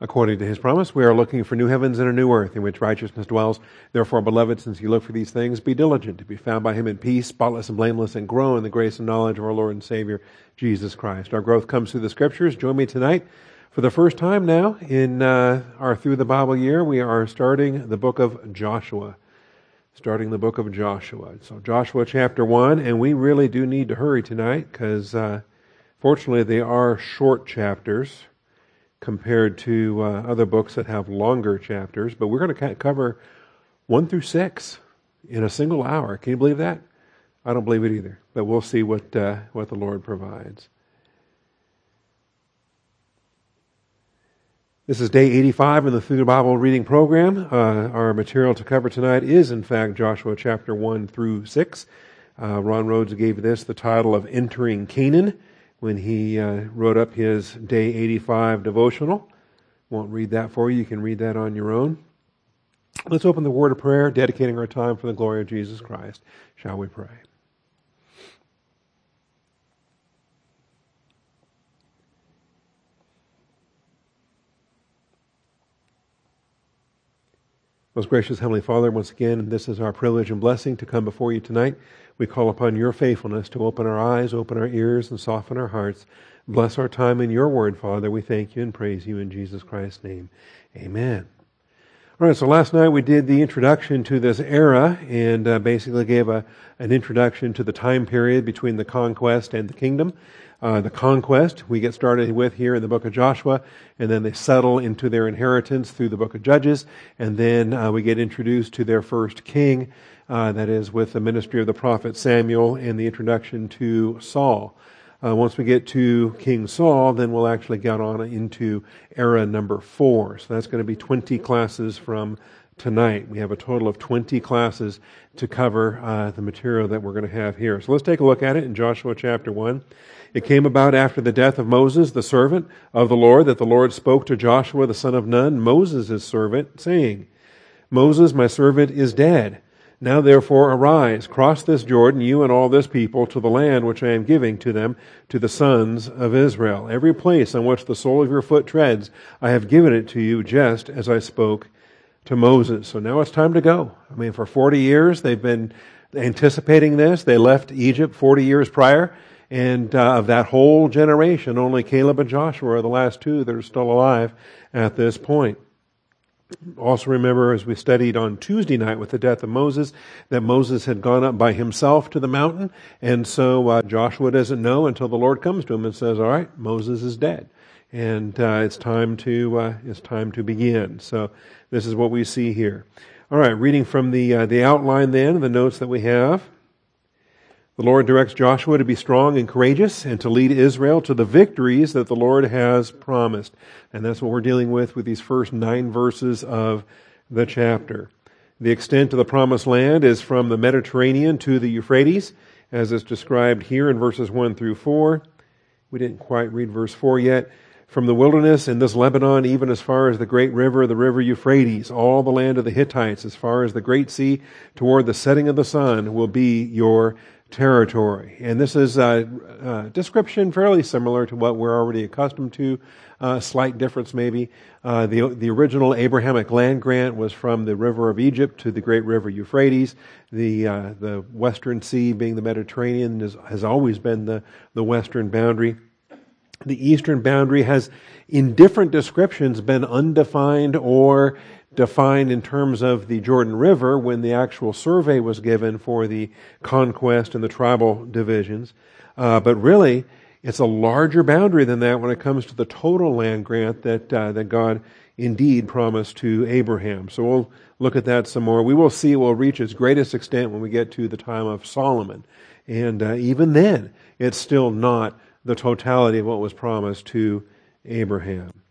according to his promise. We are looking for new heavens and a new earth in which righteousness dwells. Therefore, beloved, since you look for these things, be diligent to be found by him in peace, spotless and blameless, and grow in the grace and knowledge of our Lord and Savior, Jesus Christ. Our growth comes through the scriptures. Join me tonight. For the first time now in uh, our Through the Bible year, we are starting the book of Joshua. Starting the book of Joshua. So, Joshua chapter 1, and we really do need to hurry tonight because, uh, fortunately, they are short chapters compared to uh, other books that have longer chapters. But we're going to cover one through six in a single hour. Can you believe that? I don't believe it either. But we'll see what uh, what the Lord provides. This is day 85 in the Through the Bible reading program. Uh, our material to cover tonight is, in fact, Joshua chapter 1 through 6. Uh, Ron Rhodes gave this the title of Entering Canaan when he uh, wrote up his Day 85 devotional. Won't read that for you. You can read that on your own. Let's open the word of prayer, dedicating our time for the glory of Jesus Christ. Shall we pray? Most gracious Heavenly Father, once again, this is our privilege and blessing to come before you tonight. We call upon your faithfulness to open our eyes, open our ears, and soften our hearts. Bless our time in your word, Father. We thank you and praise you in Jesus Christ's name. Amen. All right, so last night we did the introduction to this era and uh, basically gave a, an introduction to the time period between the conquest and the kingdom uh, the conquest we get started with here in the book of Joshua, and then they settle into their inheritance through the book of Judges, and then uh, we get introduced to their first king, uh, that is with the ministry of the prophet Samuel and the introduction to Saul. Uh, once we get to King Saul, then we'll actually get on into era number four. So that's going to be 20 classes from tonight. We have a total of 20 classes to cover uh, the material that we're going to have here. So let's take a look at it in Joshua chapter 1. It came about after the death of Moses, the servant of the Lord, that the Lord spoke to Joshua the son of Nun, Moses' servant, saying, Moses, my servant, is dead. Now therefore arise, cross this Jordan, you and all this people, to the land which I am giving to them, to the sons of Israel. Every place on which the sole of your foot treads, I have given it to you, just as I spoke to Moses. So now it's time to go. I mean, for 40 years they've been anticipating this. They left Egypt 40 years prior. And uh, of that whole generation, only Caleb and Joshua are the last two that are still alive at this point. Also remember, as we studied on Tuesday night with the death of Moses, that Moses had gone up by himself to the mountain, and so uh, Joshua doesn't know until the Lord comes to him and says, "All right, Moses is dead, and uh, it's time to uh, it's time to begin." So this is what we see here. All right, reading from the uh, the outline then, the notes that we have. The Lord directs Joshua to be strong and courageous and to lead Israel to the victories that the Lord has promised. And that's what we're dealing with with these first nine verses of the chapter. The extent of the promised land is from the Mediterranean to the Euphrates, as is described here in verses 1 through 4. We didn't quite read verse 4 yet. From the wilderness in this Lebanon, even as far as the great river, the river Euphrates, all the land of the Hittites, as far as the great sea, toward the setting of the sun, will be your territory. And this is a, a, description fairly similar to what we're already accustomed to, a slight difference maybe. Uh, the, the original Abrahamic land grant was from the river of Egypt to the great river Euphrates. The, uh, the western sea being the Mediterranean is, has always been the, the western boundary. The eastern boundary has, in different descriptions, been undefined or defined in terms of the Jordan River when the actual survey was given for the conquest and the tribal divisions. Uh, but really, it's a larger boundary than that when it comes to the total land grant that uh, that God indeed promised to Abraham. So we'll look at that some more. We will see it will reach its greatest extent when we get to the time of Solomon, and uh, even then, it's still not the totality of what was promised to Abraham.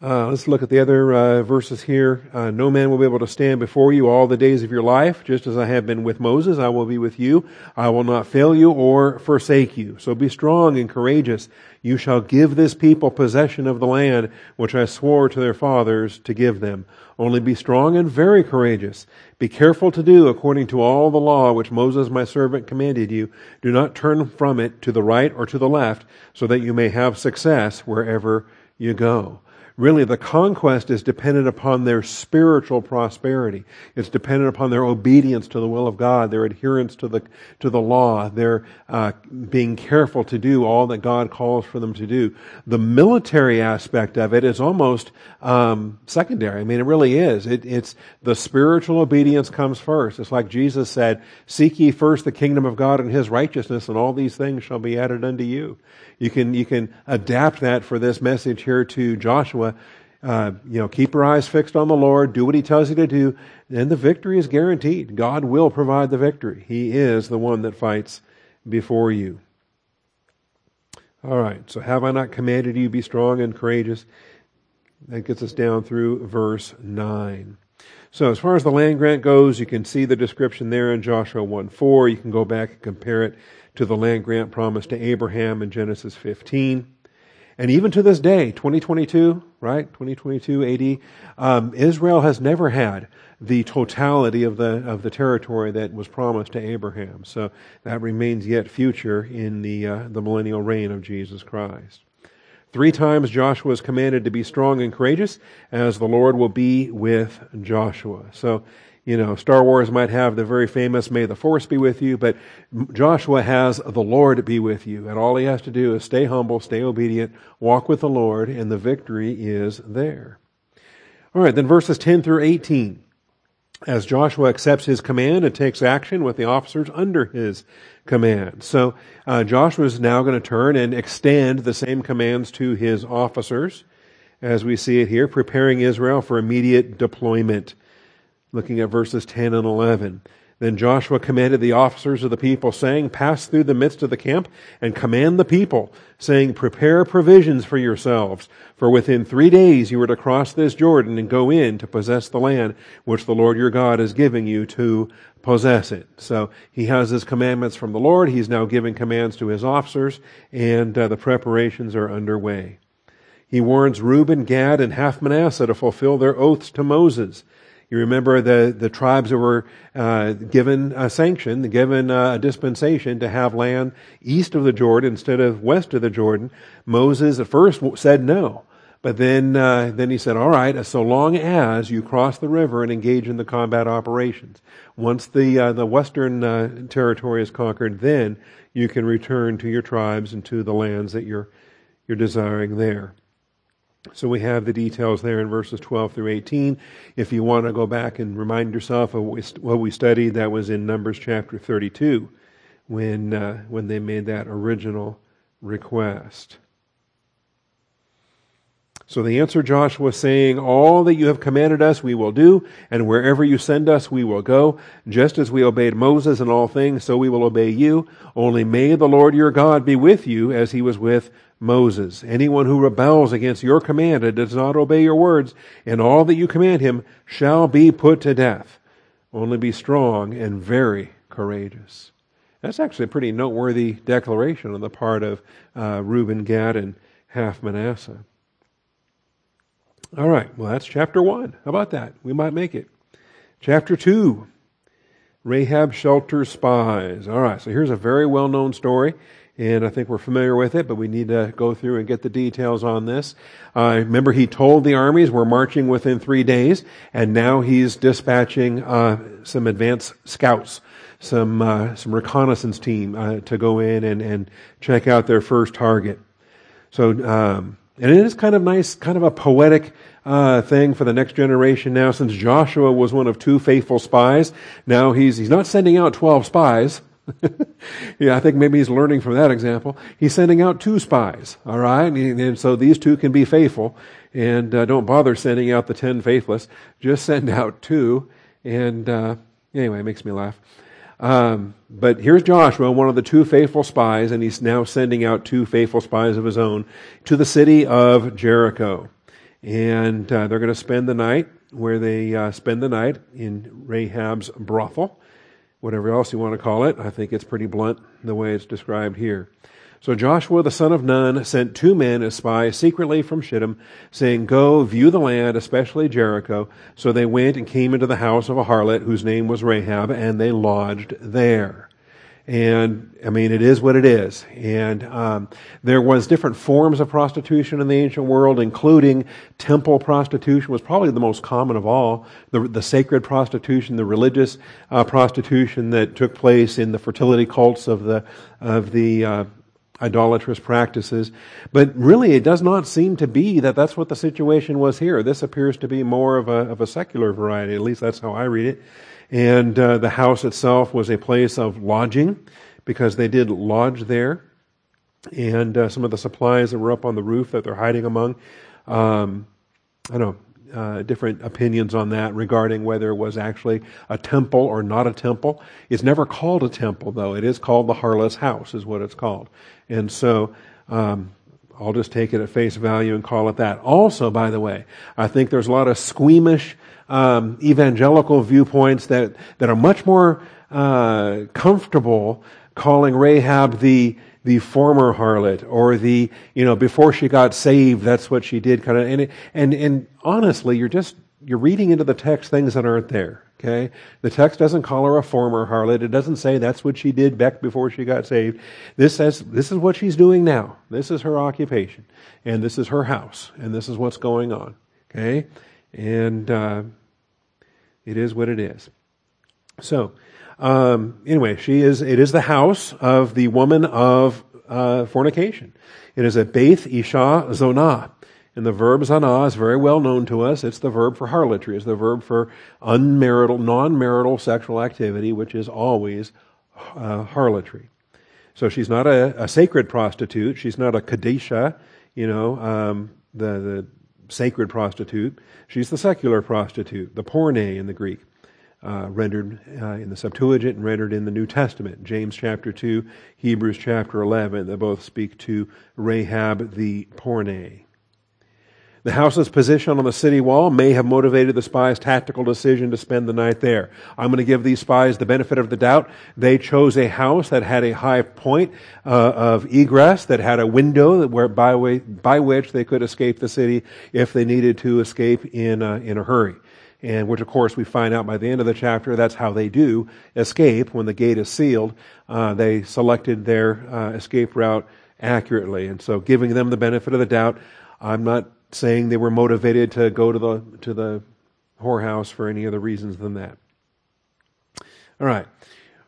Uh, let's look at the other uh, verses here. Uh, no man will be able to stand before you all the days of your life, just as I have been with Moses. I will be with you. I will not fail you or forsake you. So be strong and courageous. You shall give this people possession of the land which I swore to their fathers to give them. Only be strong and very courageous. Be careful to do according to all the law which Moses my servant commanded you. Do not turn from it to the right or to the left, so that you may have success wherever you go. Really, the conquest is dependent upon their spiritual prosperity. It's dependent upon their obedience to the will of God, their adherence to the, to the law, their uh, being careful to do all that God calls for them to do. The military aspect of it is almost um, secondary. I mean, it really is. It, it's the spiritual obedience comes first. It's like Jesus said, "Seek ye first the kingdom of God and His righteousness, and all these things shall be added unto you." You can, you can adapt that for this message here to Joshua. Uh, you know, keep your eyes fixed on the Lord, do what He tells you to do, and the victory is guaranteed. God will provide the victory. He is the one that fights before you. All right, so have I not commanded you be strong and courageous? That gets us down through verse 9. So as far as the land grant goes, you can see the description there in Joshua 1 4. You can go back and compare it to the land grant promised to Abraham in Genesis 15. And even to this day, 2022, right, 2022 AD, um, Israel has never had the totality of the of the territory that was promised to Abraham. So that remains yet future in the uh, the millennial reign of Jesus Christ. Three times Joshua is commanded to be strong and courageous, as the Lord will be with Joshua. So you know, Star Wars might have the very famous May the Force be with you, but Joshua has the Lord be with you. And all he has to do is stay humble, stay obedient, walk with the Lord, and the victory is there. All right, then verses 10 through 18. As Joshua accepts his command and takes action with the officers under his command. So uh, Joshua is now going to turn and extend the same commands to his officers, as we see it here, preparing Israel for immediate deployment looking at verses 10 and 11. Then Joshua commanded the officers of the people, saying, Pass through the midst of the camp and command the people, saying, Prepare provisions for yourselves, for within three days you are to cross this Jordan and go in to possess the land which the Lord your God is giving you to possess it. So he has his commandments from the Lord. He's now giving commands to his officers, and uh, the preparations are underway. He warns Reuben, Gad, and half Manasseh to fulfill their oaths to Moses you remember the, the tribes that were uh, given a sanction, given a dispensation to have land east of the Jordan instead of west of the Jordan. Moses at first said no. But then, uh, then he said, all right, so long as you cross the river and engage in the combat operations. Once the, uh, the western uh, territory is conquered, then you can return to your tribes and to the lands that you're, you're desiring there. So we have the details there in verses 12 through 18. If you want to go back and remind yourself of what we studied, that was in Numbers chapter 32 when, uh, when they made that original request. So they answered Joshua, saying, All that you have commanded us we will do, and wherever you send us we will go. Just as we obeyed Moses in all things, so we will obey you. Only may the Lord your God be with you as he was with Moses. Anyone who rebels against your command and does not obey your words and all that you command him shall be put to death. Only be strong and very courageous. That's actually a pretty noteworthy declaration on the part of uh, Reuben, Gad, and half Manasseh. All right, well, that's chapter one. How about that? We might make it. Chapter two Rahab shelters spies. All right, so here's a very well known story, and I think we're familiar with it, but we need to go through and get the details on this. Uh, remember, he told the armies we're marching within three days, and now he's dispatching uh, some advance scouts, some uh, some reconnaissance team uh, to go in and, and check out their first target. So. Um, and it is kind of nice, kind of a poetic uh, thing for the next generation now. Since Joshua was one of two faithful spies, now he's he's not sending out twelve spies. yeah, I think maybe he's learning from that example. He's sending out two spies, all right, and, and so these two can be faithful, and uh, don't bother sending out the ten faithless. Just send out two, and uh, anyway, it makes me laugh. Um, but here's Joshua, one of the two faithful spies, and he's now sending out two faithful spies of his own to the city of Jericho. And uh, they're going to spend the night where they uh, spend the night in Rahab's brothel, whatever else you want to call it. I think it's pretty blunt the way it's described here. So Joshua the son of Nun sent two men as spies secretly from Shittim, saying, Go view the land, especially Jericho. So they went and came into the house of a harlot whose name was Rahab, and they lodged there. And I mean, it is what it is. And um, there was different forms of prostitution in the ancient world, including temple prostitution was probably the most common of all. The, the sacred prostitution, the religious uh, prostitution that took place in the fertility cults of the of the uh, idolatrous practices. But really, it does not seem to be that that's what the situation was here. This appears to be more of a, of a secular variety. At least that's how I read it. And uh, the house itself was a place of lodging because they did lodge there. And uh, some of the supplies that were up on the roof that they're hiding among. Um, I don't know. Uh, different opinions on that regarding whether it was actually a temple or not a temple. It's never called a temple, though. It is called the Harless house, is what it's called. And so, um, I'll just take it at face value and call it that. Also, by the way, I think there's a lot of squeamish um, evangelical viewpoints that, that are much more uh, comfortable calling Rahab the the former harlot or the you know before she got saved that's what she did kind of and and and honestly you're just you're reading into the text things that aren't there okay? The text doesn't call her a former harlot. It doesn't say that's what she did back before she got saved. This says this is what she's doing now. This is her occupation and this is her house and this is what's going on okay? And uh, it is what it is. So, um, anyway, she is. It is the house of the woman of uh, fornication. It is a Beth Isha Zonah. And the verb zanah is very well known to us. It's the verb for harlotry. It's the verb for unmarital, non-marital sexual activity, which is always uh, harlotry. So she's not a, a, sacred prostitute. She's not a kadisha, you know, um, the sacred prostitute. She's the secular prostitute, the porne in the Greek, uh, rendered uh, in the Septuagint and rendered in the New Testament. James chapter 2, Hebrews chapter 11, they both speak to Rahab the porne. The house's position on the city wall may have motivated the spies' tactical decision to spend the night there. I'm going to give these spies the benefit of the doubt. They chose a house that had a high point uh, of egress, that had a window where, by, way, by which they could escape the city if they needed to escape in, uh, in a hurry. And which, of course, we find out by the end of the chapter, that's how they do escape when the gate is sealed. Uh, they selected their uh, escape route accurately. And so, giving them the benefit of the doubt, I'm not saying they were motivated to go to the to the whorehouse for any other reasons than that. All right.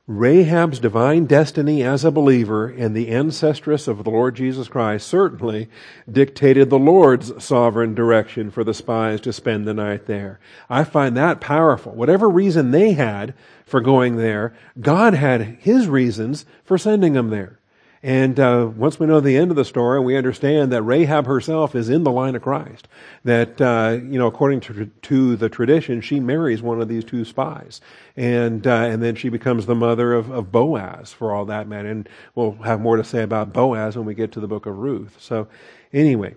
Rahab's divine destiny as a believer and the ancestress of the Lord Jesus Christ certainly dictated the Lord's sovereign direction for the spies to spend the night there. I find that powerful. Whatever reason they had for going there, God had His reasons for sending them there. And uh, once we know the end of the story, we understand that Rahab herself is in the line of Christ. That uh, you know, according to, to the tradition, she marries one of these two spies, and uh, and then she becomes the mother of, of Boaz for all that matter. And we'll have more to say about Boaz when we get to the book of Ruth. So, anyway.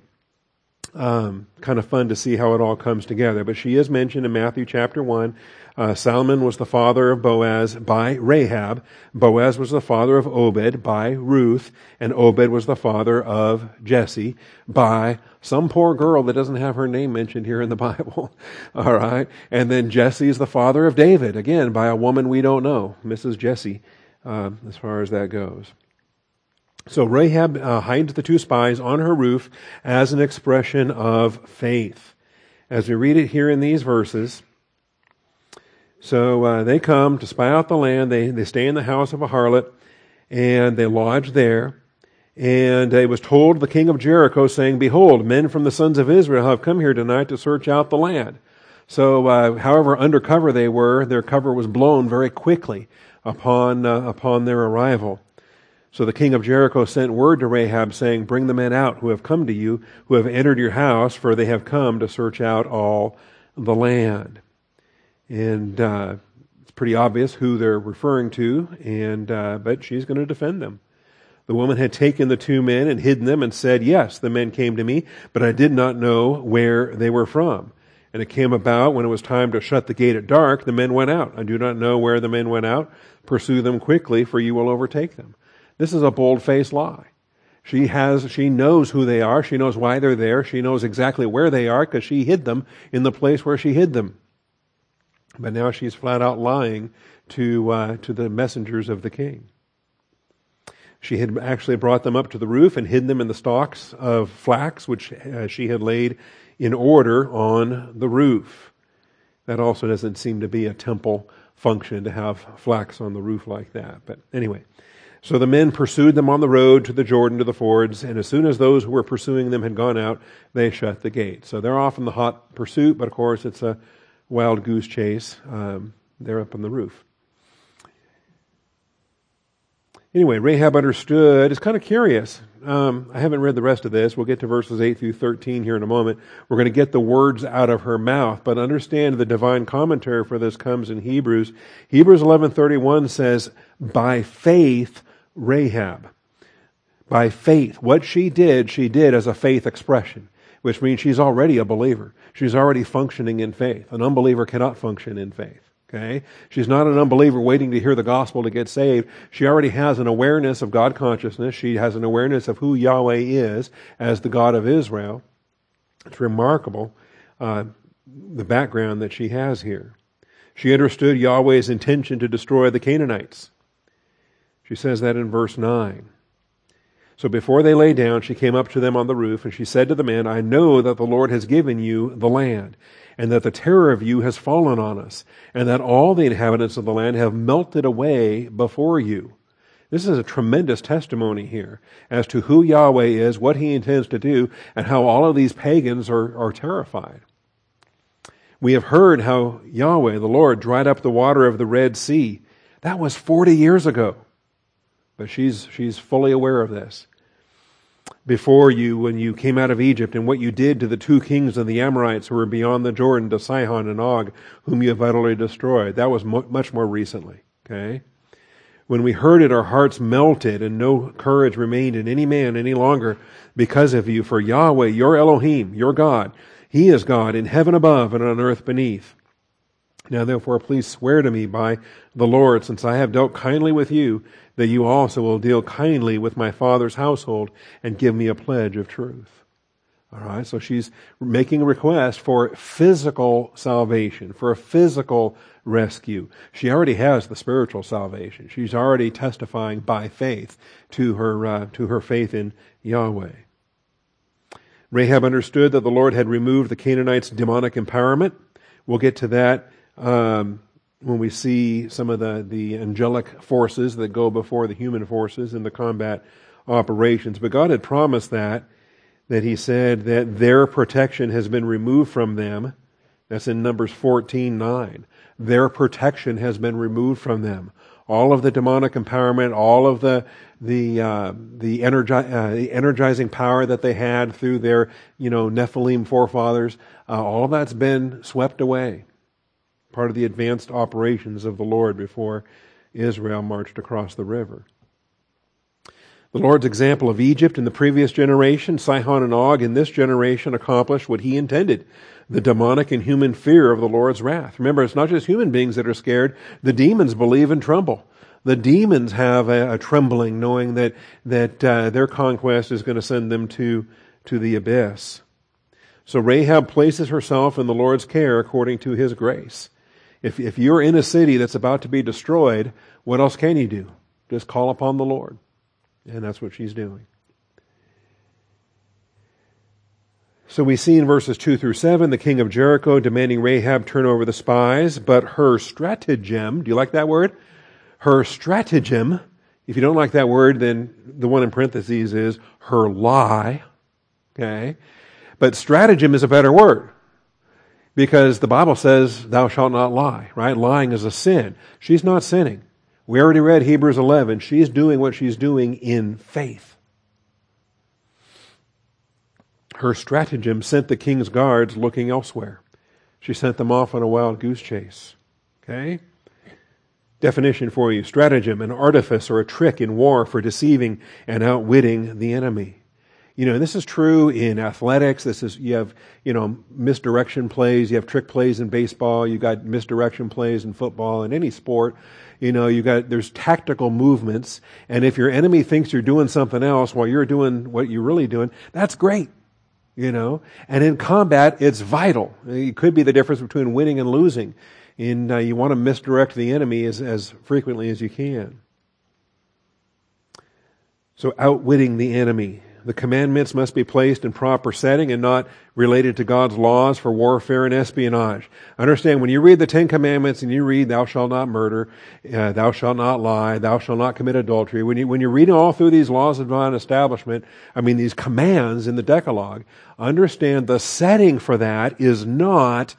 Um, kind of fun to see how it all comes together. But she is mentioned in Matthew chapter 1 uh, Salmon was the father of Boaz by Rahab. Boaz was the father of Obed by Ruth. And Obed was the father of Jesse by some poor girl that doesn't have her name mentioned here in the Bible. All right. And then Jesse is the father of David, again, by a woman we don't know, Mrs. Jesse, uh, as far as that goes. So Rahab uh, hides the two spies on her roof as an expression of faith. As we read it here in these verses, so uh, they come to spy out the land. They, they stay in the house of a harlot and they lodge there. And it was told the king of Jericho, saying, Behold, men from the sons of Israel have come here tonight to search out the land. So, uh, however undercover they were, their cover was blown very quickly upon, uh, upon their arrival. So the king of Jericho sent word to Rahab, saying, Bring the men out who have come to you, who have entered your house, for they have come to search out all the land and uh, it's pretty obvious who they're referring to. And uh, but she's going to defend them. The woman had taken the two men and hidden them, and said, "Yes, the men came to me, but I did not know where they were from." And it came about when it was time to shut the gate at dark, the men went out. I do not know where the men went out. Pursue them quickly, for you will overtake them. This is a bold faced lie. She has, she knows who they are. She knows why they're there. She knows exactly where they are because she hid them in the place where she hid them. But now she's flat out lying to, uh, to the messengers of the king. She had actually brought them up to the roof and hidden them in the stalks of flax, which uh, she had laid in order on the roof. That also doesn't seem to be a temple function to have flax on the roof like that. But anyway, so the men pursued them on the road to the Jordan to the fords, and as soon as those who were pursuing them had gone out, they shut the gate. So they're off in the hot pursuit, but of course it's a wild goose chase. Um, they're up on the roof. Anyway, Rahab understood. It's kind of curious. Um, I haven't read the rest of this. We'll get to verses 8 through 13 here in a moment. We're going to get the words out of her mouth, but understand the divine commentary for this comes in Hebrews. Hebrews 11:31 says, "By faith Rahab." By faith, what she did, she did as a faith expression, which means she's already a believer. She's already functioning in faith. An unbeliever cannot function in faith. Okay? She's not an unbeliever waiting to hear the gospel to get saved. She already has an awareness of God consciousness. She has an awareness of who Yahweh is as the God of Israel. It's remarkable uh, the background that she has here. She understood Yahweh's intention to destroy the Canaanites. She says that in verse 9. So before they lay down, she came up to them on the roof, and she said to the men, I know that the Lord has given you the land and that the terror of you has fallen on us, and that all the inhabitants of the land have melted away before you. This is a tremendous testimony here as to who Yahweh is, what he intends to do, and how all of these pagans are, are terrified. We have heard how Yahweh, the Lord, dried up the water of the Red Sea. That was 40 years ago. But she's, she's fully aware of this before you when you came out of Egypt and what you did to the two kings of the Amorites who were beyond the Jordan, to Sihon and Og, whom you have utterly destroyed. That was mo- much more recently. Okay? When we heard it, our hearts melted and no courage remained in any man any longer because of you. For Yahweh, your Elohim, your God, He is God in heaven above and on earth beneath. Now therefore, please swear to me by the Lord, since I have dealt kindly with you, that you also will deal kindly with my father's household and give me a pledge of truth. All right, so she's making a request for physical salvation, for a physical rescue. She already has the spiritual salvation. She's already testifying by faith to her uh, to her faith in Yahweh. Rahab understood that the Lord had removed the Canaanites' demonic empowerment. We'll get to that um, when we see some of the, the angelic forces that go before the human forces in the combat operations. But God had promised that, that He said that their protection has been removed from them. That's in Numbers 14 9. Their protection has been removed from them. All of the demonic empowerment, all of the the uh, the, energi- uh, the energizing power that they had through their you know Nephilim forefathers, uh, all of that's been swept away part of the advanced operations of the Lord before Israel marched across the river. The Lord's example of Egypt in the previous generation, Sihon and Og in this generation accomplished what he intended the demonic and human fear of the Lord's wrath. Remember, it's not just human beings that are scared, the demons believe and tremble. The demons have a, a trembling knowing that, that uh, their conquest is going to send them to, to the abyss. So Rahab places herself in the Lord's care according to his grace. If, if you're in a city that's about to be destroyed, what else can you do? Just call upon the Lord. And that's what she's doing. So we see in verses 2 through 7 the king of Jericho demanding Rahab turn over the spies, but her stratagem, do you like that word? Her stratagem, if you don't like that word, then the one in parentheses is her lie. Okay? But stratagem is a better word because the Bible says, Thou shalt not lie, right? Lying is a sin. She's not sinning. We already read Hebrews 11. She's doing what she's doing in faith. Her stratagem sent the king's guards looking elsewhere. She sent them off on a wild goose chase. Okay? Definition for you stratagem, an artifice or a trick in war for deceiving and outwitting the enemy. You know, and this is true in athletics. This is, you have, you know, misdirection plays. You have trick plays in baseball. You got misdirection plays in football in any sport. You know, you got, there's tactical movements. And if your enemy thinks you're doing something else while you're doing what you're really doing, that's great. You know, and in combat, it's vital. It could be the difference between winning and losing. And uh, you want to misdirect the enemy as, as frequently as you can. So outwitting the enemy. The commandments must be placed in proper setting and not related to God's laws for warfare and espionage. Understand, when you read the Ten Commandments and you read, thou shalt not murder, uh, thou shalt not lie, thou shalt not commit adultery, when, you, when you're reading all through these laws of divine establishment, I mean these commands in the Decalogue, understand the setting for that is not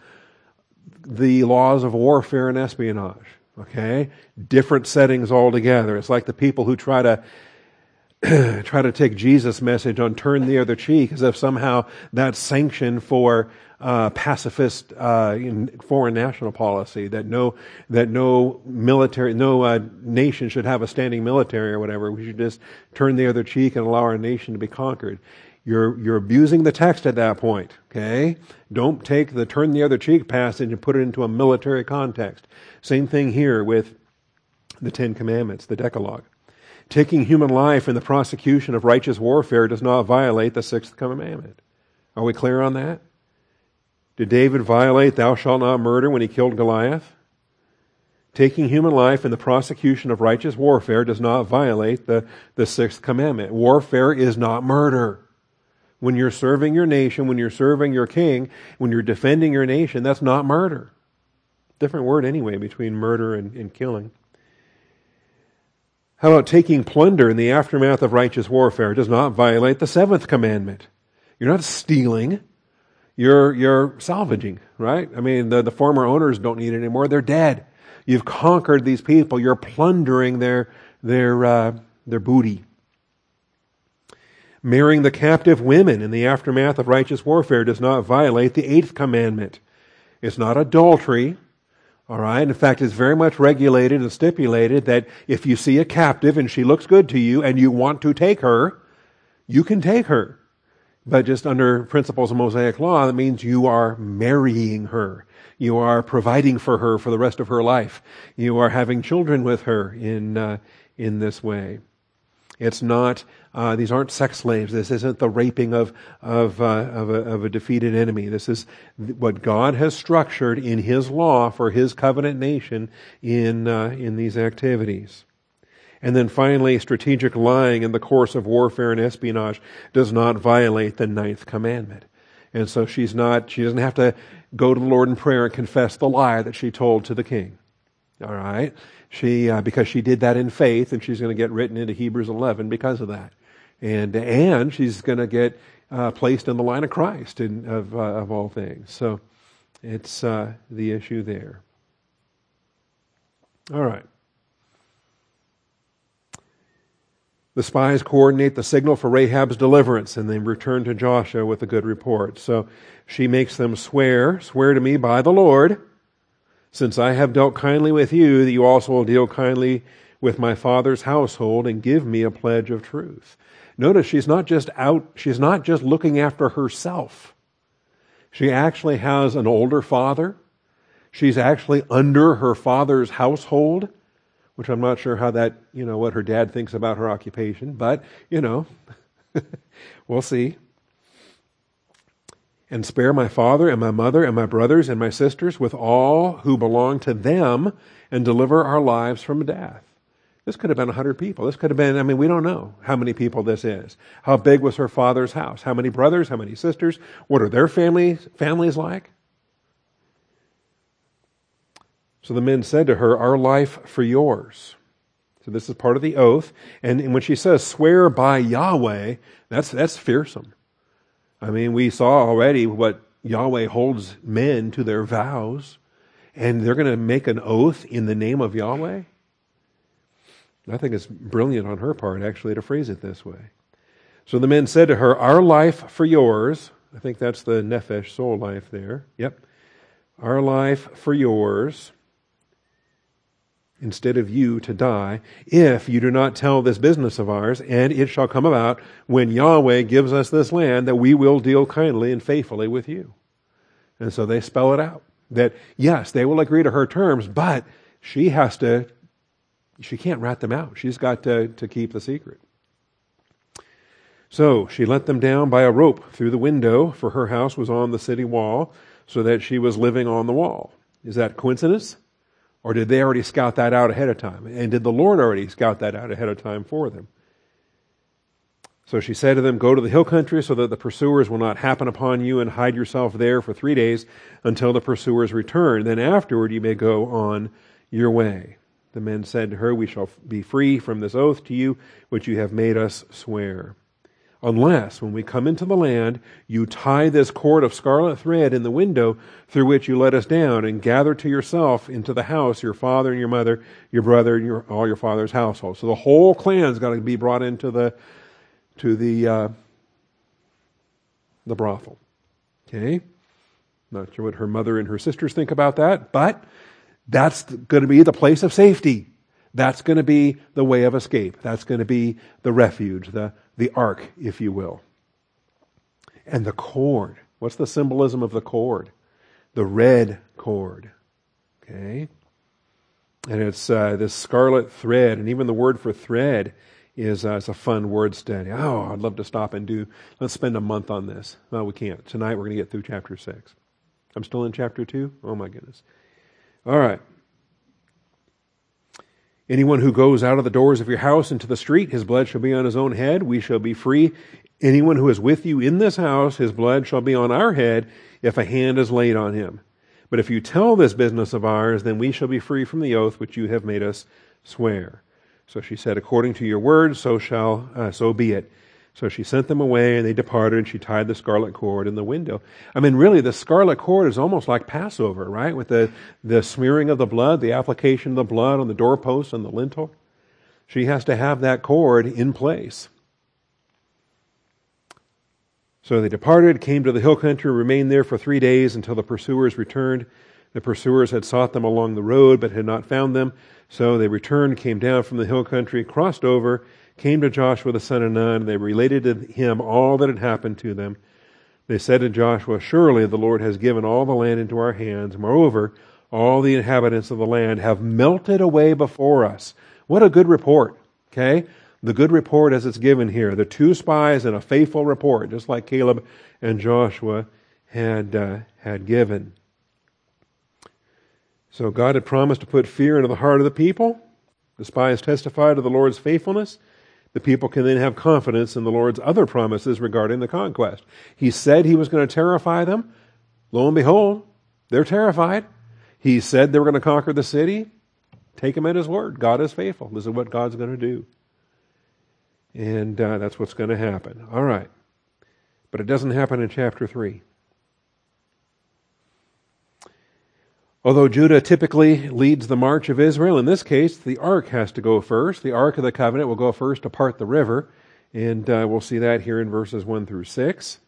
the laws of warfare and espionage. Okay? Different settings altogether. It's like the people who try to try to take Jesus' message on turn the other cheek as if somehow that's sanction for uh, pacifist uh, foreign national policy that no that no military no uh, nation should have a standing military or whatever. We should just turn the other cheek and allow our nation to be conquered. You're you're abusing the text at that point. Okay, don't take the turn the other cheek passage and put it into a military context. Same thing here with the Ten Commandments, the Decalogue. Taking human life in the prosecution of righteous warfare does not violate the sixth commandment. Are we clear on that? Did David violate thou shalt not murder when he killed Goliath? Taking human life in the prosecution of righteous warfare does not violate the, the sixth commandment. Warfare is not murder. When you're serving your nation, when you're serving your king, when you're defending your nation, that's not murder. Different word anyway between murder and, and killing. How about taking plunder in the aftermath of righteous warfare? It does not violate the seventh commandment. You're not stealing. You're, you're salvaging, right? I mean, the, the former owners don't need it anymore. They're dead. You've conquered these people. You're plundering their, their, uh, their booty. Marrying the captive women in the aftermath of righteous warfare does not violate the eighth commandment. It's not adultery. All right. In fact, it's very much regulated and stipulated that if you see a captive and she looks good to you and you want to take her, you can take her. But just under principles of Mosaic law, that means you are marrying her. You are providing for her for the rest of her life. You are having children with her in, uh, in this way. It's not, uh, these aren't sex slaves. This isn't the raping of, of, uh, of, a, of, a, defeated enemy. This is what God has structured in His law for His covenant nation in, uh, in these activities. And then finally, strategic lying in the course of warfare and espionage does not violate the ninth commandment. And so she's not, she doesn't have to go to the Lord in prayer and confess the lie that she told to the king. All right? She, uh, because she did that in faith, and she's going to get written into Hebrews 11 because of that. And, and she's going to get uh, placed in the line of Christ of, uh, of all things. So it's uh, the issue there. All right. The spies coordinate the signal for Rahab's deliverance, and they return to Joshua with a good report. So she makes them swear, swear to me by the Lord since I have dealt kindly with you, that you also will deal kindly with my father's household and give me a pledge of truth. Notice she's not just out, she's not just looking after herself. She actually has an older father. She's actually under her father's household, which I'm not sure how that, you know, what her dad thinks about her occupation, but, you know, we'll see and spare my father and my mother and my brothers and my sisters with all who belong to them and deliver our lives from death. This could have been a hundred people. This could have been, I mean, we don't know how many people this is. How big was her father's house? How many brothers? How many sisters? What are their families, families like? So the men said to her, Our life for yours. So this is part of the oath. And when she says, swear by Yahweh, that's, that's fearsome. I mean, we saw already what Yahweh holds men to their vows, and they're going to make an oath in the name of Yahweh. I think it's brilliant on her part, actually, to phrase it this way. So the men said to her, Our life for yours. I think that's the nephesh, soul life there. Yep. Our life for yours instead of you to die if you do not tell this business of ours, and it shall come about when Yahweh gives us this land that we will deal kindly and faithfully with you. And so they spell it out that yes, they will agree to her terms, but she has to, she can't rat them out. She's got to, to keep the secret. So she let them down by a rope through the window, for her house was on the city wall, so that she was living on the wall. Is that coincidence? Or did they already scout that out ahead of time? And did the Lord already scout that out ahead of time for them? So she said to them, Go to the hill country so that the pursuers will not happen upon you, and hide yourself there for three days until the pursuers return. Then afterward you may go on your way. The men said to her, We shall be free from this oath to you, which you have made us swear. Unless, when we come into the land, you tie this cord of scarlet thread in the window through which you let us down, and gather to yourself into the house your father and your mother, your brother, and your, all your father's household. So the whole clan's got to be brought into the to the uh, the brothel. Okay, not sure what her mother and her sisters think about that, but that's going to be the place of safety. That's going to be the way of escape. That's going to be the refuge, the, the ark, if you will. And the cord. What's the symbolism of the cord? The red cord. Okay? And it's uh, this scarlet thread, and even the word for thread is, uh, a fun word study. Oh, I'd love to stop and do, let's spend a month on this. No, we can't. Tonight we're going to get through chapter 6. I'm still in chapter 2? Oh my goodness. All right. Anyone who goes out of the doors of your house into the street, his blood shall be on his own head. We shall be free. Anyone who is with you in this house, his blood shall be on our head if a hand is laid on him. But if you tell this business of ours, then we shall be free from the oath which you have made us swear. So she said, According to your word, so shall uh, so be it. So she sent them away, and they departed, and she tied the scarlet cord in the window. I mean, really, the scarlet cord is almost like Passover, right? With the, the smearing of the blood, the application of the blood on the doorpost and the lintel. She has to have that cord in place. So they departed, came to the hill country, remained there for three days until the pursuers returned. The pursuers had sought them along the road, but had not found them. So they returned, came down from the hill country, crossed over, came to Joshua the son of Nun, and they related to him all that had happened to them. They said to Joshua, Surely the Lord has given all the land into our hands. Moreover, all the inhabitants of the land have melted away before us. What a good report, okay? The good report as it's given here. The two spies and a faithful report, just like Caleb and Joshua had, uh, had given. So God had promised to put fear into the heart of the people. The spies testified to the Lord's faithfulness the people can then have confidence in the Lord's other promises regarding the conquest. He said he was going to terrify them. Lo and behold, they're terrified. He said they were going to conquer the city. Take him at his word. God is faithful. This is what God's going to do. And uh, that's what's going to happen. All right. But it doesn't happen in chapter 3. Although Judah typically leads the march of Israel, in this case, the ark has to go first. The ark of the covenant will go first to part the river, and uh, we'll see that here in verses 1 through 6.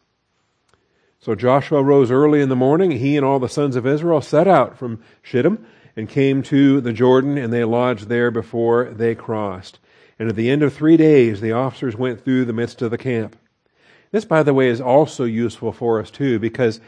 So Joshua rose early in the morning. He and all the sons of Israel set out from Shittim and came to the Jordan, and they lodged there before they crossed. And at the end of three days, the officers went through the midst of the camp. This, by the way, is also useful for us, too, because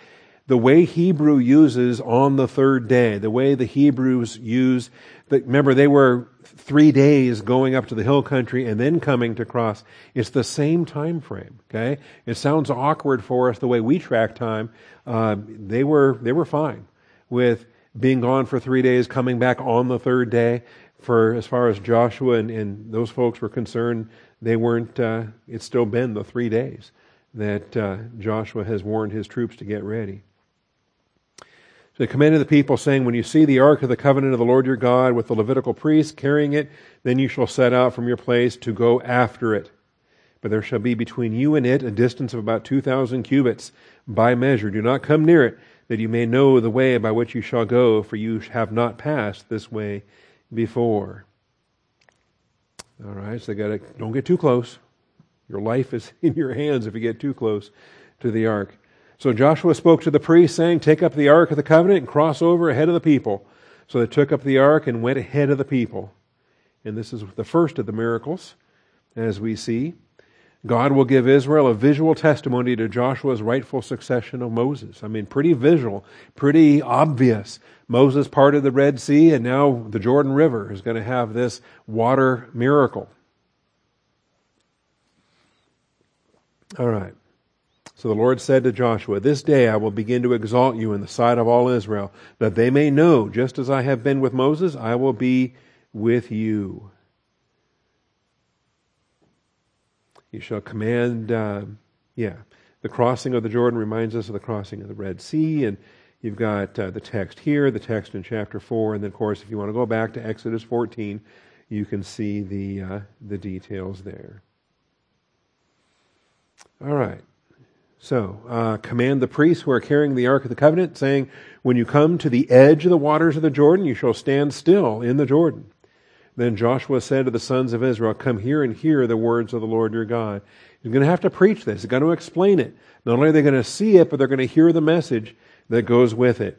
the way Hebrew uses on the third day, the way the Hebrews use, remember they were three days going up to the hill country and then coming to cross. It's the same time frame. Okay, it sounds awkward for us the way we track time. Uh, they were they were fine with being gone for three days, coming back on the third day. For as far as Joshua and, and those folks were concerned, they weren't. Uh, it's still been the three days that uh, Joshua has warned his troops to get ready. They of the people, saying, When you see the ark of the covenant of the Lord your God with the Levitical priests carrying it, then you shall set out from your place to go after it. But there shall be between you and it a distance of about two thousand cubits by measure. Do not come near it, that you may know the way by which you shall go, for you have not passed this way before. All right, so they got to don't get too close. Your life is in your hands if you get too close to the ark. So Joshua spoke to the priests, saying, Take up the ark of the covenant and cross over ahead of the people. So they took up the ark and went ahead of the people. And this is the first of the miracles, as we see. God will give Israel a visual testimony to Joshua's rightful succession of Moses. I mean, pretty visual, pretty obvious. Moses parted the Red Sea, and now the Jordan River is going to have this water miracle. All right. So the Lord said to Joshua, This day I will begin to exalt you in the sight of all Israel, that they may know, just as I have been with Moses, I will be with you. You shall command, uh, yeah, the crossing of the Jordan reminds us of the crossing of the Red Sea, and you've got uh, the text here, the text in chapter 4, and then, of course, if you want to go back to Exodus 14, you can see the, uh, the details there. All right. So, uh, command the priests who are carrying the Ark of the Covenant, saying, When you come to the edge of the waters of the Jordan, you shall stand still in the Jordan. Then Joshua said to the sons of Israel, Come here and hear the words of the Lord your God. You're going to have to preach this. You're going to explain it. Not only are they going to see it, but they're going to hear the message that goes with it.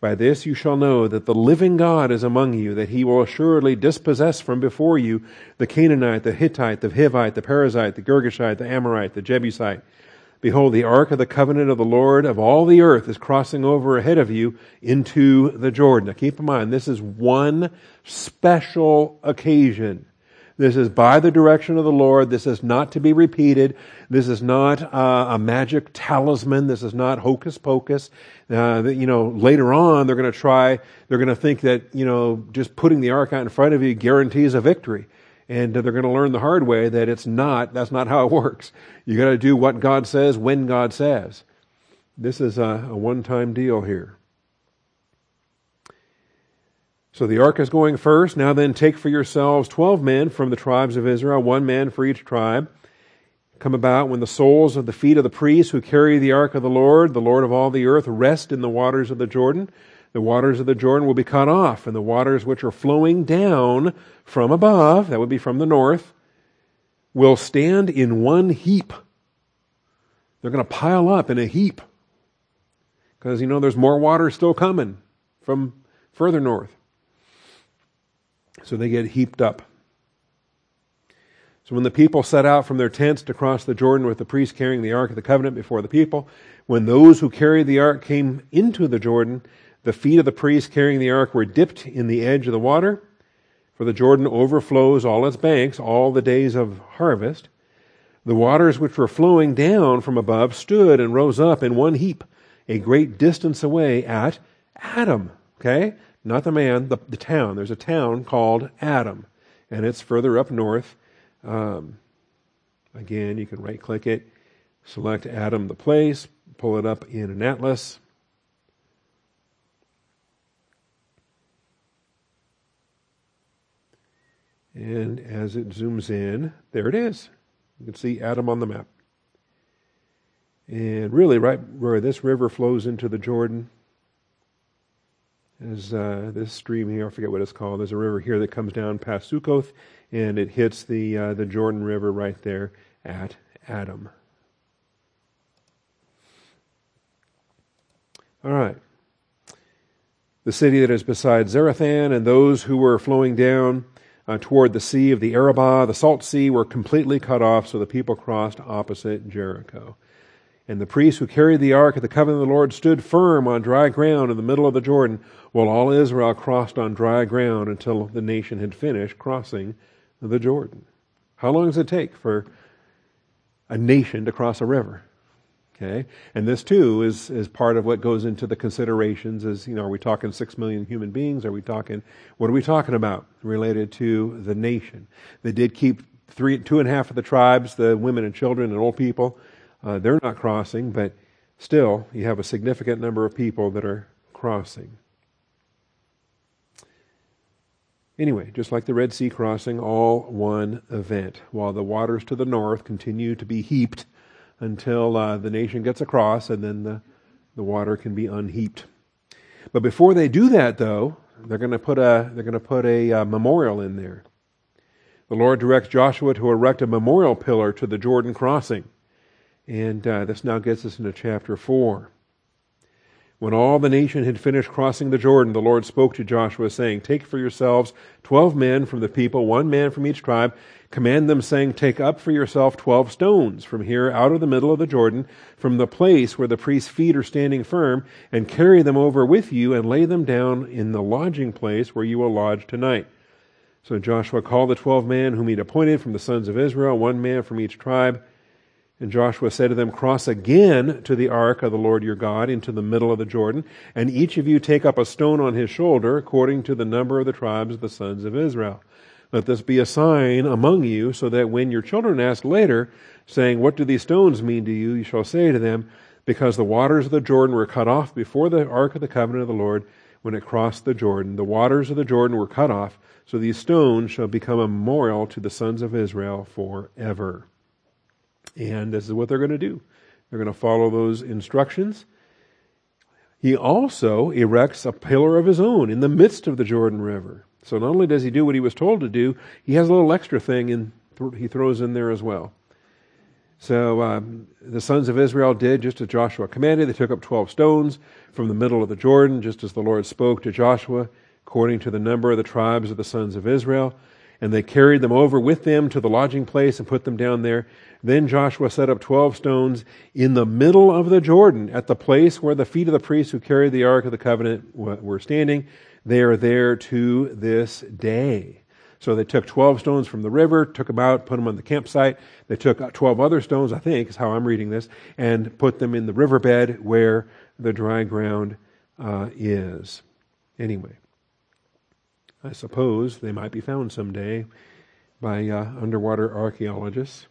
By this you shall know that the living God is among you, that he will assuredly dispossess from before you the Canaanite, the Hittite, the Hivite, the Perizzite, the Girgashite, the Amorite, the Jebusite. Behold, the ark of the covenant of the Lord of all the earth is crossing over ahead of you into the Jordan. Now keep in mind, this is one special occasion. This is by the direction of the Lord. This is not to be repeated. This is not uh, a magic talisman. This is not hocus pocus. Uh, you know, later on they're going to try, they're going to think that, you know, just putting the ark out in front of you guarantees a victory. And they're going to learn the hard way that it's not, that's not how it works. You got to do what God says when God says. This is a, a one time deal here. So the ark is going first. Now then, take for yourselves twelve men from the tribes of Israel, one man for each tribe. Come about when the soles of the feet of the priests who carry the ark of the Lord, the Lord of all the earth, rest in the waters of the Jordan. The waters of the Jordan will be cut off, and the waters which are flowing down from above, that would be from the north, will stand in one heap. They're going to pile up in a heap. Because, you know, there's more water still coming from further north. So they get heaped up. So when the people set out from their tents to cross the Jordan with the priest carrying the Ark of the Covenant before the people, when those who carried the Ark came into the Jordan, the feet of the priest carrying the Ark were dipped in the edge of the water, for the Jordan overflows all its banks all the days of harvest. The waters which were flowing down from above stood and rose up in one heap, a great distance away at Adam. Okay? Not the man, the, the town. There's a town called Adam, and it's further up north. Um, again, you can right click it, select Adam, the place, pull it up in an atlas. And as it zooms in, there it is. You can see Adam on the map. And really, right where this river flows into the Jordan, is uh, this stream here. I forget what it's called. There's a river here that comes down past Sukkoth, and it hits the uh, the Jordan River right there at Adam. All right. The city that is beside Zarethan and those who were flowing down uh, toward the sea of the Arabah, the salt sea, were completely cut off, so the people crossed opposite Jericho. And the priests who carried the ark of the covenant of the Lord stood firm on dry ground in the middle of the Jordan, while all Israel crossed on dry ground until the nation had finished crossing the Jordan. How long does it take for a nation to cross a river? Okay, and this too is is part of what goes into the considerations. Is you know, are we talking six million human beings? Are we talking what are we talking about related to the nation? They did keep three, two and a half of the tribes, the women and children and old people. Uh, they're not crossing, but still, you have a significant number of people that are crossing. Anyway, just like the Red Sea crossing, all one event, while the waters to the north continue to be heaped until uh, the nation gets across and then the, the water can be unheaped. But before they do that, though, they're going to put a, they're going to put a uh, memorial in there. The Lord directs Joshua to erect a memorial pillar to the Jordan crossing. And uh, this now gets us into chapter 4. When all the nation had finished crossing the Jordan, the Lord spoke to Joshua, saying, Take for yourselves twelve men from the people, one man from each tribe. Command them, saying, Take up for yourself twelve stones from here out of the middle of the Jordan, from the place where the priest's feet are standing firm, and carry them over with you, and lay them down in the lodging place where you will lodge tonight. So Joshua called the twelve men whom he had appointed from the sons of Israel, one man from each tribe. And Joshua said to them, Cross again to the ark of the Lord your God into the middle of the Jordan, and each of you take up a stone on his shoulder, according to the number of the tribes of the sons of Israel. Let this be a sign among you, so that when your children ask later, saying, What do these stones mean to you? you shall say to them, Because the waters of the Jordan were cut off before the ark of the covenant of the Lord when it crossed the Jordan. The waters of the Jordan were cut off, so these stones shall become a memorial to the sons of Israel forever. And this is what they're going to do. They're going to follow those instructions. He also erects a pillar of his own in the midst of the Jordan River. So not only does he do what he was told to do, he has a little extra thing in, he throws in there as well. So um, the sons of Israel did just as Joshua commanded. They took up 12 stones from the middle of the Jordan, just as the Lord spoke to Joshua, according to the number of the tribes of the sons of Israel. And they carried them over with them to the lodging place and put them down there. Then Joshua set up 12 stones in the middle of the Jordan at the place where the feet of the priests who carried the Ark of the Covenant were standing. They are there to this day. So they took 12 stones from the river, took them out, put them on the campsite. They took 12 other stones, I think, is how I'm reading this, and put them in the riverbed where the dry ground uh, is. Anyway, I suppose they might be found someday by uh, underwater archaeologists.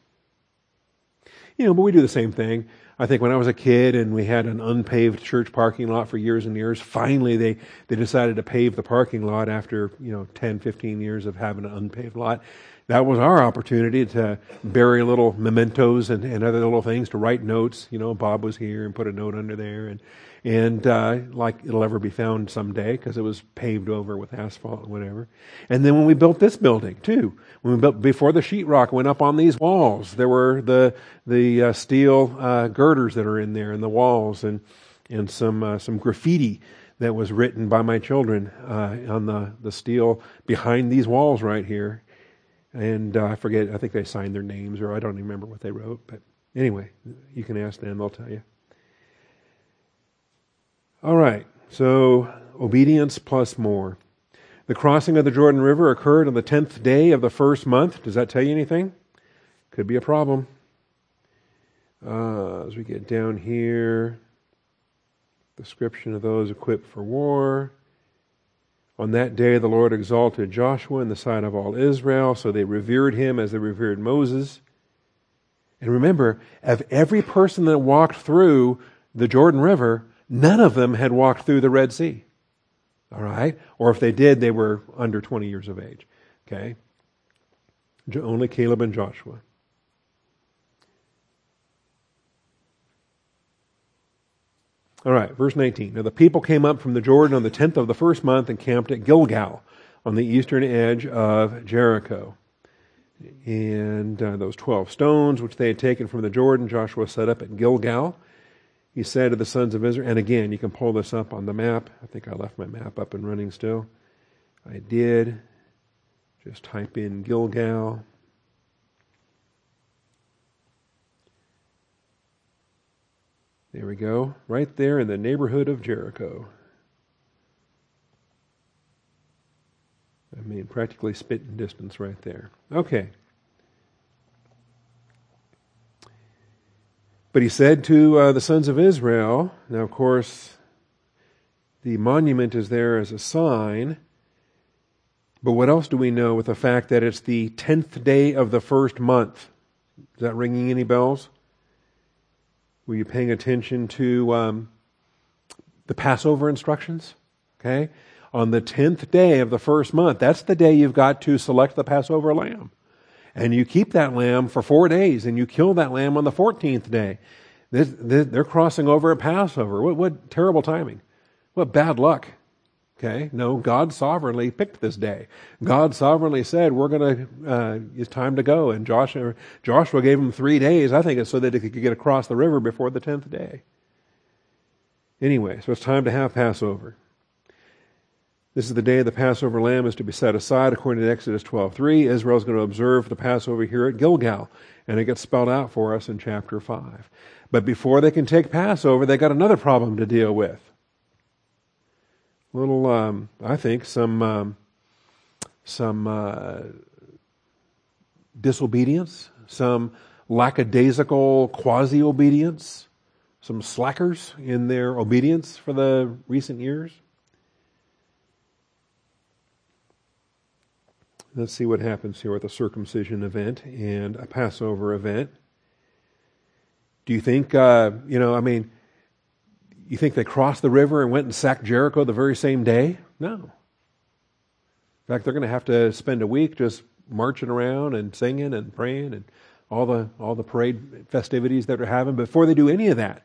You know, but we do the same thing. I think when I was a kid and we had an unpaved church parking lot for years and years, finally they, they decided to pave the parking lot after, you know, 10, 15 years of having an unpaved lot. That was our opportunity to bury little mementos and, and other little things, to write notes. You know, Bob was here and put a note under there. And and uh, like it'll ever be found someday because it was paved over with asphalt and whatever. And then when we built this building too, before the sheetrock went up on these walls, there were the the uh, steel uh, girders that are in there in the walls and and some uh, some graffiti that was written by my children uh, on the the steel behind these walls right here. And uh, I forget, I think they signed their names, or I don't even remember what they wrote. But anyway, you can ask them; they'll tell you. All right, so obedience plus more. The crossing of the Jordan River occurred on the 10th day of the first month. Does that tell you anything? Could be a problem. Uh, as we get down here, description of those equipped for war. On that day, the Lord exalted Joshua in the sight of all Israel, so they revered him as they revered Moses. And remember, of every person that walked through the Jordan River, None of them had walked through the Red Sea. All right? Or if they did, they were under 20 years of age. Okay? Only Caleb and Joshua. All right, verse 19. Now the people came up from the Jordan on the 10th of the first month and camped at Gilgal on the eastern edge of Jericho. And uh, those 12 stones which they had taken from the Jordan, Joshua set up at Gilgal he said to the sons of Israel, and again, you can pull this up on the map. I think I left my map up and running still. I did. Just type in Gilgal. There we go. Right there in the neighborhood of Jericho. I mean, practically spitting distance right there. Okay. But he said to uh, the sons of Israel, now of course, the monument is there as a sign. But what else do we know with the fact that it's the 10th day of the first month? Is that ringing any bells? Were you paying attention to um, the Passover instructions? Okay? On the 10th day of the first month, that's the day you've got to select the Passover lamb and you keep that lamb for four days, and you kill that lamb on the 14th day. They're crossing over at Passover. What, what terrible timing. What bad luck. Okay, no, God sovereignly picked this day. God sovereignly said, "We're going to. Uh, it's time to go." And Joshua, Joshua gave them three days. I think it's so that they could get across the river before the tenth day. Anyway, so it's time to have Passover. This is the day the Passover lamb is to be set aside according to Exodus 12:3. Israel is going to observe the Passover here at Gilgal, and it gets spelled out for us in chapter 5. But before they can take Passover, they got another problem to deal with. Little, um, I think, some um, some uh, disobedience, some lackadaisical quasi obedience, some slackers in their obedience for the recent years. Let's see what happens here with a circumcision event and a Passover event. Do you think, uh, you know, I mean, you think they crossed the river and went and sacked Jericho the very same day? No. In fact, they're going to have to spend a week just marching around and singing and praying and all the all the parade festivities that are having. Before they do any of that,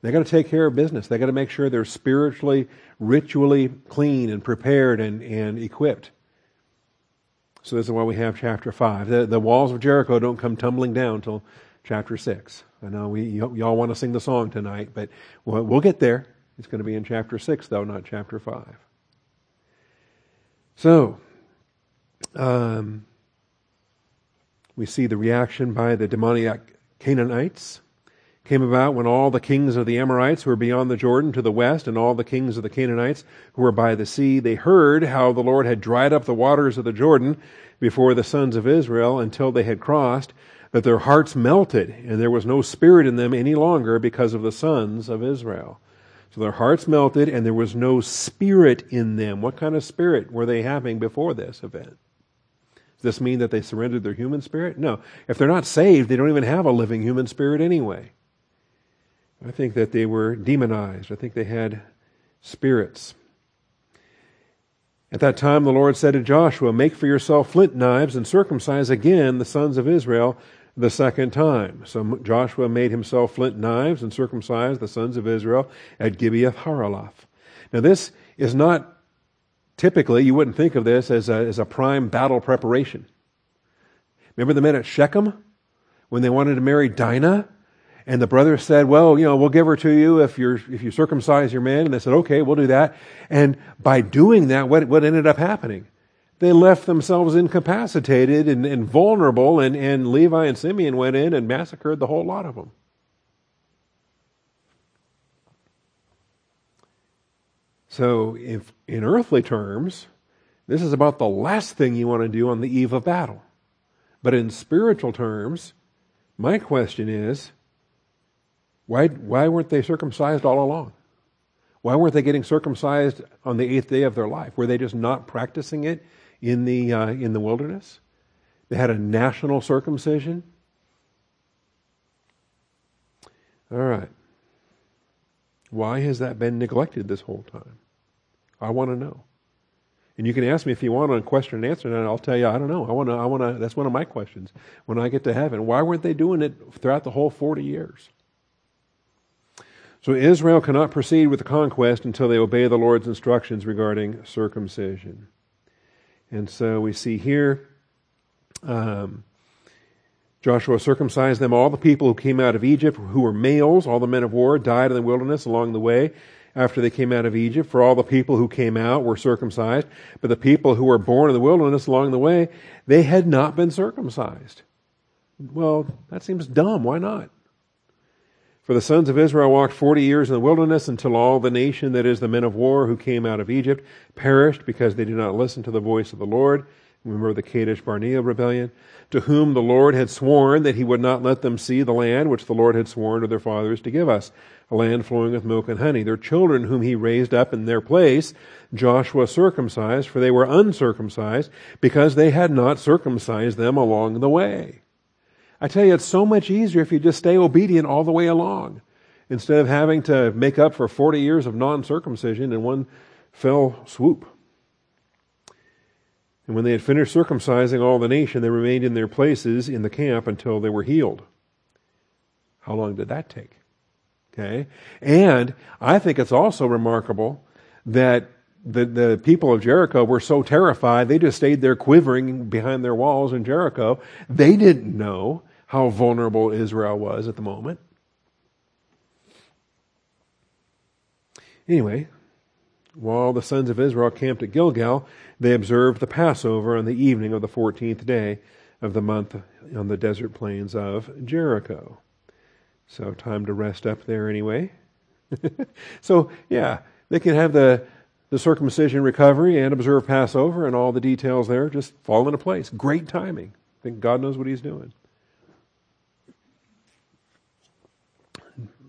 they got to take care of business. They got to make sure they're spiritually, ritually clean and prepared and, and equipped. So this is why we have chapter five. The, the walls of Jericho don't come tumbling down until chapter six. I know we y'all want to sing the song tonight, but we'll, we'll get there. It's going to be in chapter 6, though, not chapter 5. So, um, we see the reaction by the demoniac Canaanites came about when all the kings of the Amorites who were beyond the Jordan to the west and all the kings of the Canaanites who were by the sea, they heard how the Lord had dried up the waters of the Jordan before the sons of Israel until they had crossed that their hearts melted, and there was no spirit in them any longer because of the sons of Israel. So their hearts melted, and there was no spirit in them. What kind of spirit were they having before this event? Does this mean that they surrendered their human spirit? No. If they're not saved, they don't even have a living human spirit anyway. I think that they were demonized. I think they had spirits. At that time, the Lord said to Joshua, Make for yourself flint knives and circumcise again the sons of Israel the second time. So Joshua made himself flint knives and circumcised the sons of Israel at Gibeath Haraloth. Now, this is not typically, you wouldn't think of this as a, as a prime battle preparation. Remember the men at Shechem when they wanted to marry Dinah? And the brothers said, well, you know, we'll give her to you if you're, if you circumcise your men. And they said, okay, we'll do that. And by doing that, what, what ended up happening? they left themselves incapacitated and, and vulnerable, and, and Levi and Simeon went in and massacred the whole lot of them. So, if in earthly terms, this is about the last thing you want to do on the eve of battle. But in spiritual terms, my question is why, why weren't they circumcised all along? Why weren't they getting circumcised on the eighth day of their life? Were they just not practicing it in the, uh, in the wilderness. They had a national circumcision. All right. Why has that been neglected this whole time? I want to know. And you can ask me if you want on question and answer, and I'll tell you I don't know. I want to. I want to. That's one of my questions when I get to heaven. Why weren't they doing it throughout the whole forty years? So Israel cannot proceed with the conquest until they obey the Lord's instructions regarding circumcision. And so we see here um, Joshua circumcised them. All the people who came out of Egypt, who were males, all the men of war, died in the wilderness along the way after they came out of Egypt. For all the people who came out were circumcised. But the people who were born in the wilderness along the way, they had not been circumcised. Well, that seems dumb. Why not? For the sons of Israel walked forty years in the wilderness until all the nation, that is, the men of war who came out of Egypt, perished because they did not listen to the voice of the Lord. Remember the Kadesh Barnea rebellion? To whom the Lord had sworn that he would not let them see the land which the Lord had sworn to their fathers to give us, a land flowing with milk and honey. Their children, whom he raised up in their place, Joshua circumcised, for they were uncircumcised, because they had not circumcised them along the way. I tell you, it's so much easier if you just stay obedient all the way along instead of having to make up for 40 years of non circumcision in one fell swoop. And when they had finished circumcising all the nation, they remained in their places in the camp until they were healed. How long did that take? Okay. And I think it's also remarkable that the, the people of Jericho were so terrified, they just stayed there quivering behind their walls in Jericho. They didn't know how vulnerable Israel was at the moment. Anyway, while the sons of Israel camped at Gilgal, they observed the Passover on the evening of the 14th day of the month on the desert plains of Jericho. So, time to rest up there anyway. so, yeah, they can have the, the circumcision recovery and observe Passover, and all the details there just fall into place. Great timing. I think God knows what He's doing.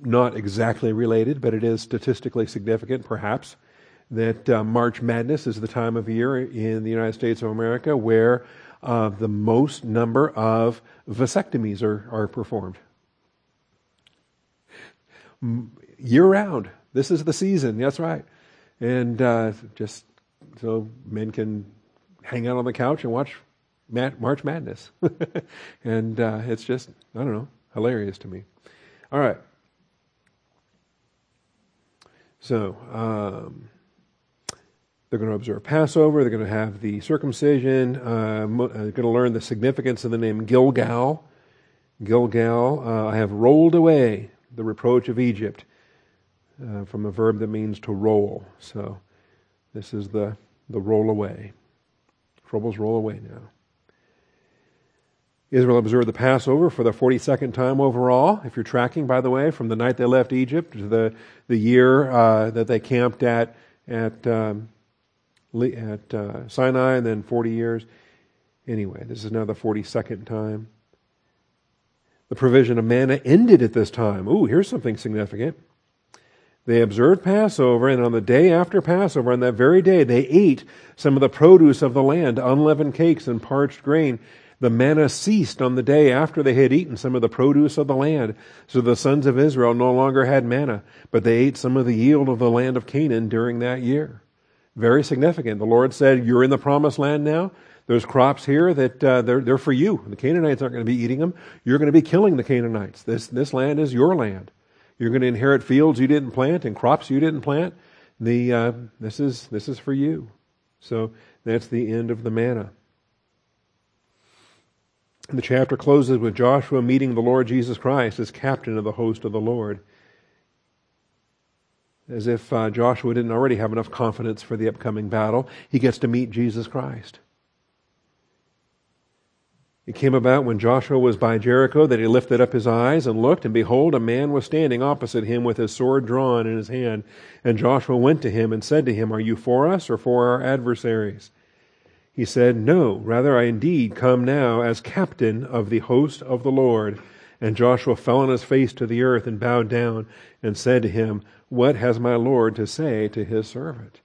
Not exactly related, but it is statistically significant, perhaps. that uh, March Madness is the time of year in the United States of America where uh, the most number of vasectomies are, are performed. Year round. This is the season. That's right. And uh, just so men can hang out on the couch and watch March Madness. and uh, it's just, I don't know, hilarious to me. All right. So, um, they're going to observe Passover. They're going to have the circumcision. Uh, they're going to learn the significance of the name Gilgal. Gilgal, uh, I have rolled away the reproach of Egypt uh, from a verb that means to roll. So this is the, the roll away. Troubles roll away now. Israel observed the Passover for the 42nd time overall. If you're tracking, by the way, from the night they left Egypt to the, the year uh, that they camped at, at, um, at uh, Sinai, and then 40 years. Anyway, this is now the 42nd time. The provision of manna ended at this time. Ooh, here's something significant. They observed Passover, and on the day after Passover, on that very day, they ate some of the produce of the land, unleavened cakes and parched grain. The manna ceased on the day after they had eaten some of the produce of the land. So the sons of Israel no longer had manna, but they ate some of the yield of the land of Canaan during that year. Very significant. The Lord said, You're in the promised land now. There's crops here that uh, they're, they're for you. The Canaanites aren't going to be eating them. You're going to be killing the Canaanites. This, this land is your land. You're going to inherit fields you didn't plant and crops you didn't plant. The, uh, this, is, this is for you. So that's the end of the manna. The chapter closes with Joshua meeting the Lord Jesus Christ as captain of the host of the Lord. As if uh, Joshua didn't already have enough confidence for the upcoming battle, he gets to meet Jesus Christ. It came about when Joshua was by Jericho that he lifted up his eyes and looked, and behold, a man was standing opposite him with his sword drawn in his hand. And Joshua went to him and said to him, Are you for us or for our adversaries? He said, No, rather I indeed come now as captain of the host of the Lord. And Joshua fell on his face to the earth and bowed down and said to him, What has my Lord to say to his servant?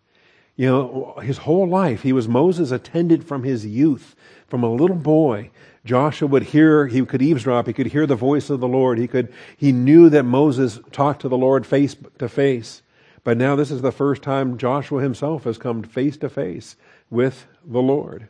You know, his whole life, he was Moses' attendant from his youth, from a little boy. Joshua would hear, he could eavesdrop, he could hear the voice of the Lord. He could, he knew that Moses talked to the Lord face to face. But now this is the first time Joshua himself has come face to face with the Lord.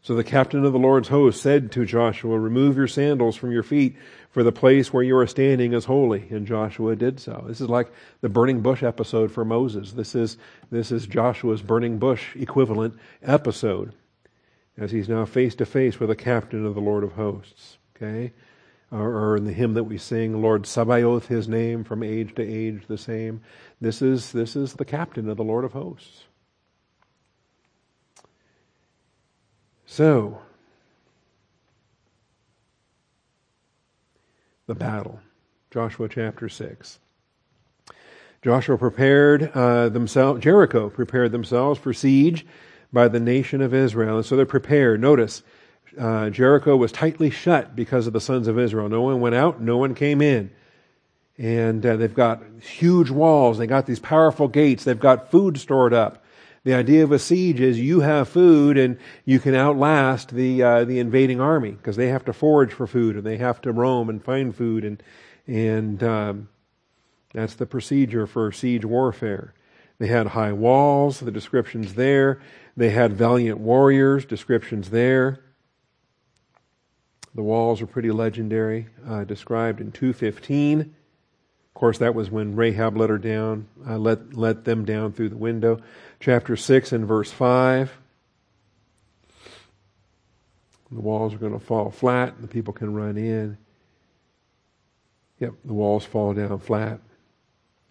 So the captain of the Lord's host said to Joshua, Remove your sandals from your feet, for the place where you are standing is holy. And Joshua did so. This is like the burning bush episode for Moses. This is, this is Joshua's burning bush equivalent episode as he's now face to face with the captain of the Lord of hosts. Okay? Or, or, in the hymn that we sing, Lord Sabaoth, his name from age to age the same. This is, this is the captain of the Lord of hosts. So, the battle. Joshua chapter 6. Joshua prepared uh, themselves, Jericho prepared themselves for siege by the nation of Israel. And so they're prepared. Notice, uh, Jericho was tightly shut because of the sons of Israel. No one went out, no one came in. And uh, they've got huge walls, they've got these powerful gates, they've got food stored up. The idea of a siege is you have food and you can outlast the uh, the invading army because they have to forage for food and they have to roam and find food and and um, that's the procedure for siege warfare. They had high walls, the descriptions there. They had valiant warriors, descriptions there. The walls are pretty legendary, uh, described in 215. Of course, that was when Rahab let her down, uh, let, let them down through the window. Chapter 6 and verse 5. The walls are going to fall flat, and the people can run in. Yep, the walls fall down flat.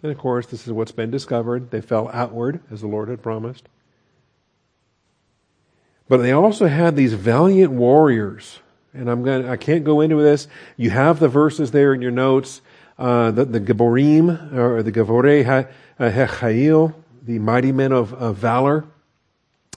And of course, this is what's been discovered. They fell outward, as the Lord had promised. But they also had these valiant warriors. And I'm going to, I can't go into this. You have the verses there in your notes. Uh, the, the Giborim, or the Givorei Hechail, the mighty men of, of valor.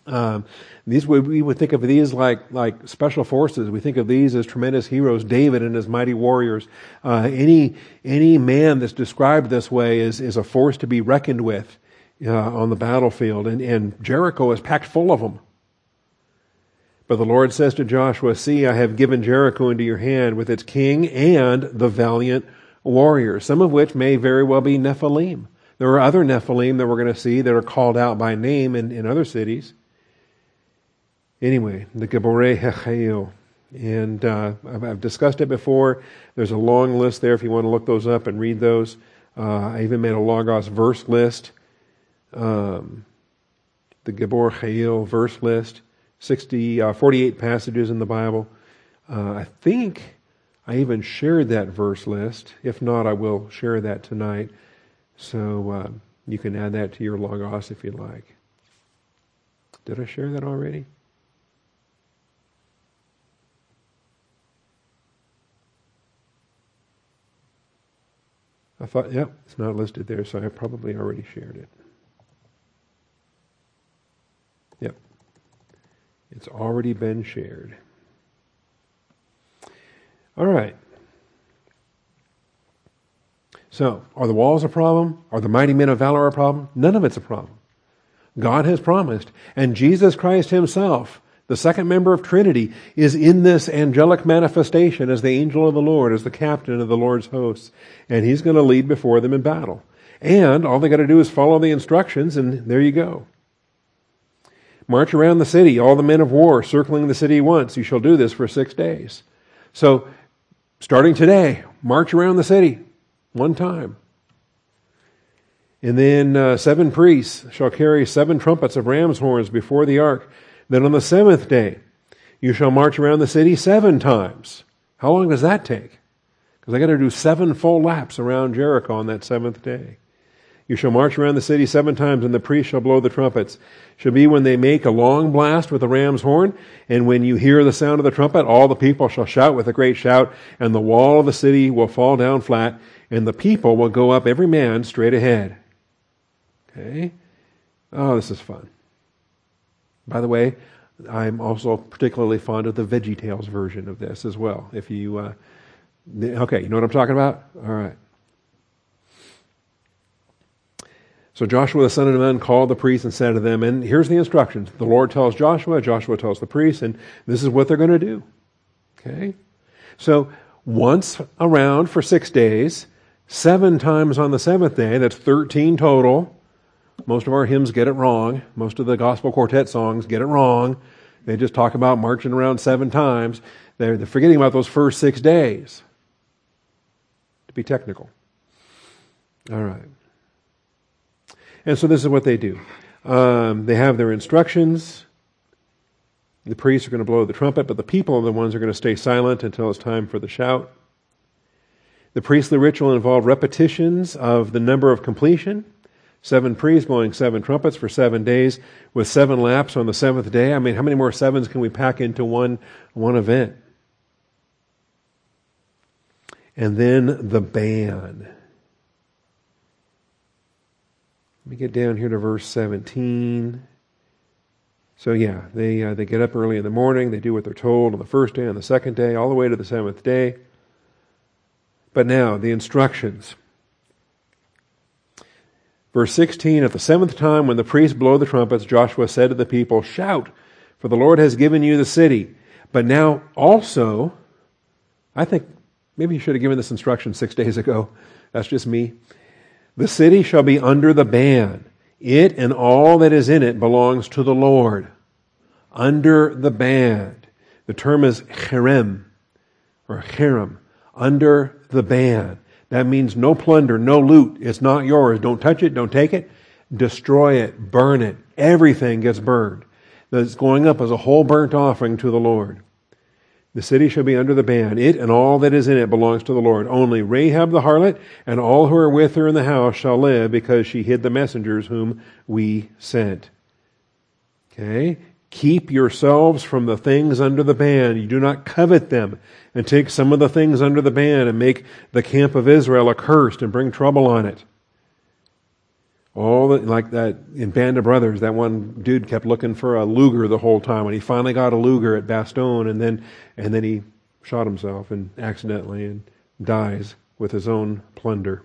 Um, these we would think of these like like special forces. We think of these as tremendous heroes. David and his mighty warriors. Uh, any any man that's described this way is is a force to be reckoned with uh, on the battlefield, and, and Jericho is packed full of them. But the Lord says to Joshua, See, I have given Jericho into your hand with its king and the valiant warriors, some of which may very well be Nephilim. There are other Nephilim that we're going to see that are called out by name in, in other cities. Anyway, the Geborei Hechail. And uh, I've, I've, discussed it before. There's a long list there if you want to look those up and read those. Uh, I even made a Logos verse list, um, the Gibor Chayil verse list, 60, uh, 48 passages in the Bible. Uh, I think I even shared that verse list. If not, I will share that tonight. So uh, you can add that to your Logos if you'd like. Did I share that already? I thought, yep, it's not listed there, so I probably already shared it. Yep. It's already been shared. All right. So, are the walls a problem? Are the mighty men of valor a problem? None of it's a problem. God has promised, and Jesus Christ Himself the second member of Trinity is in this angelic manifestation as the angel of the Lord, as the captain of the Lord's hosts, and he's going to lead before them in battle. And all they got to do is follow the instructions, and there you go. March around the city, all the men of war circling the city once. You shall do this for six days. So, starting today, march around the city one time. And then uh, seven priests shall carry seven trumpets of ram's horns before the ark then on the seventh day, you shall march around the city seven times. How long does that take? Because I got to do seven full laps around Jericho on that seventh day. You shall march around the city seven times, and the priests shall blow the trumpets. Shall be when they make a long blast with the ram's horn, and when you hear the sound of the trumpet, all the people shall shout with a great shout, and the wall of the city will fall down flat, and the people will go up every man straight ahead. Okay? Oh, this is fun. By the way, I'm also particularly fond of the Veggie Tales version of this as well. If you, uh, okay, you know what I'm talking about? All right. So Joshua the son of Nun called the priests and said to them, and here's the instructions. The Lord tells Joshua, Joshua tells the priests, and this is what they're going to do. Okay? So once around for six days, seven times on the seventh day, that's 13 total, most of our hymns get it wrong. Most of the gospel quartet songs get it wrong. They just talk about marching around seven times. They're, forgetting about those first six days. To be technical. All right. And so this is what they do. Um, they have their instructions. The priests are going to blow the trumpet, but the people are the ones who are going to stay silent until it's time for the shout. The priestly ritual involved repetitions of the number of completion Seven priests blowing seven trumpets for seven days with seven laps on the seventh day. I mean, how many more sevens can we pack into one, one event? And then the band. Let me get down here to verse 17. So yeah, they uh, they get up early in the morning. They do what they're told on the first day, on the second day, all the way to the seventh day. But now the instructions. Verse 16 At the seventh time, when the priests blow the trumpets, Joshua said to the people, Shout, for the Lord has given you the city. But now also, I think maybe you should have given this instruction six days ago. That's just me. The city shall be under the ban. It and all that is in it belongs to the Lord. Under the ban. The term is cherem, or cherem, under the ban. That means no plunder, no loot. It's not yours. Don't touch it. Don't take it. Destroy it. Burn it. Everything gets burned. That's going up as a whole burnt offering to the Lord. The city shall be under the ban. It and all that is in it belongs to the Lord. Only Rahab the harlot and all who are with her in the house shall live because she hid the messengers whom we sent. Okay? Keep yourselves from the things under the ban. You do not covet them and take some of the things under the ban and make the camp of Israel accursed and bring trouble on it. All the, like that in Band of Brothers, that one dude kept looking for a Luger the whole time, and he finally got a Luger at Bastogne, and then and then he shot himself and accidentally and dies with his own plunder.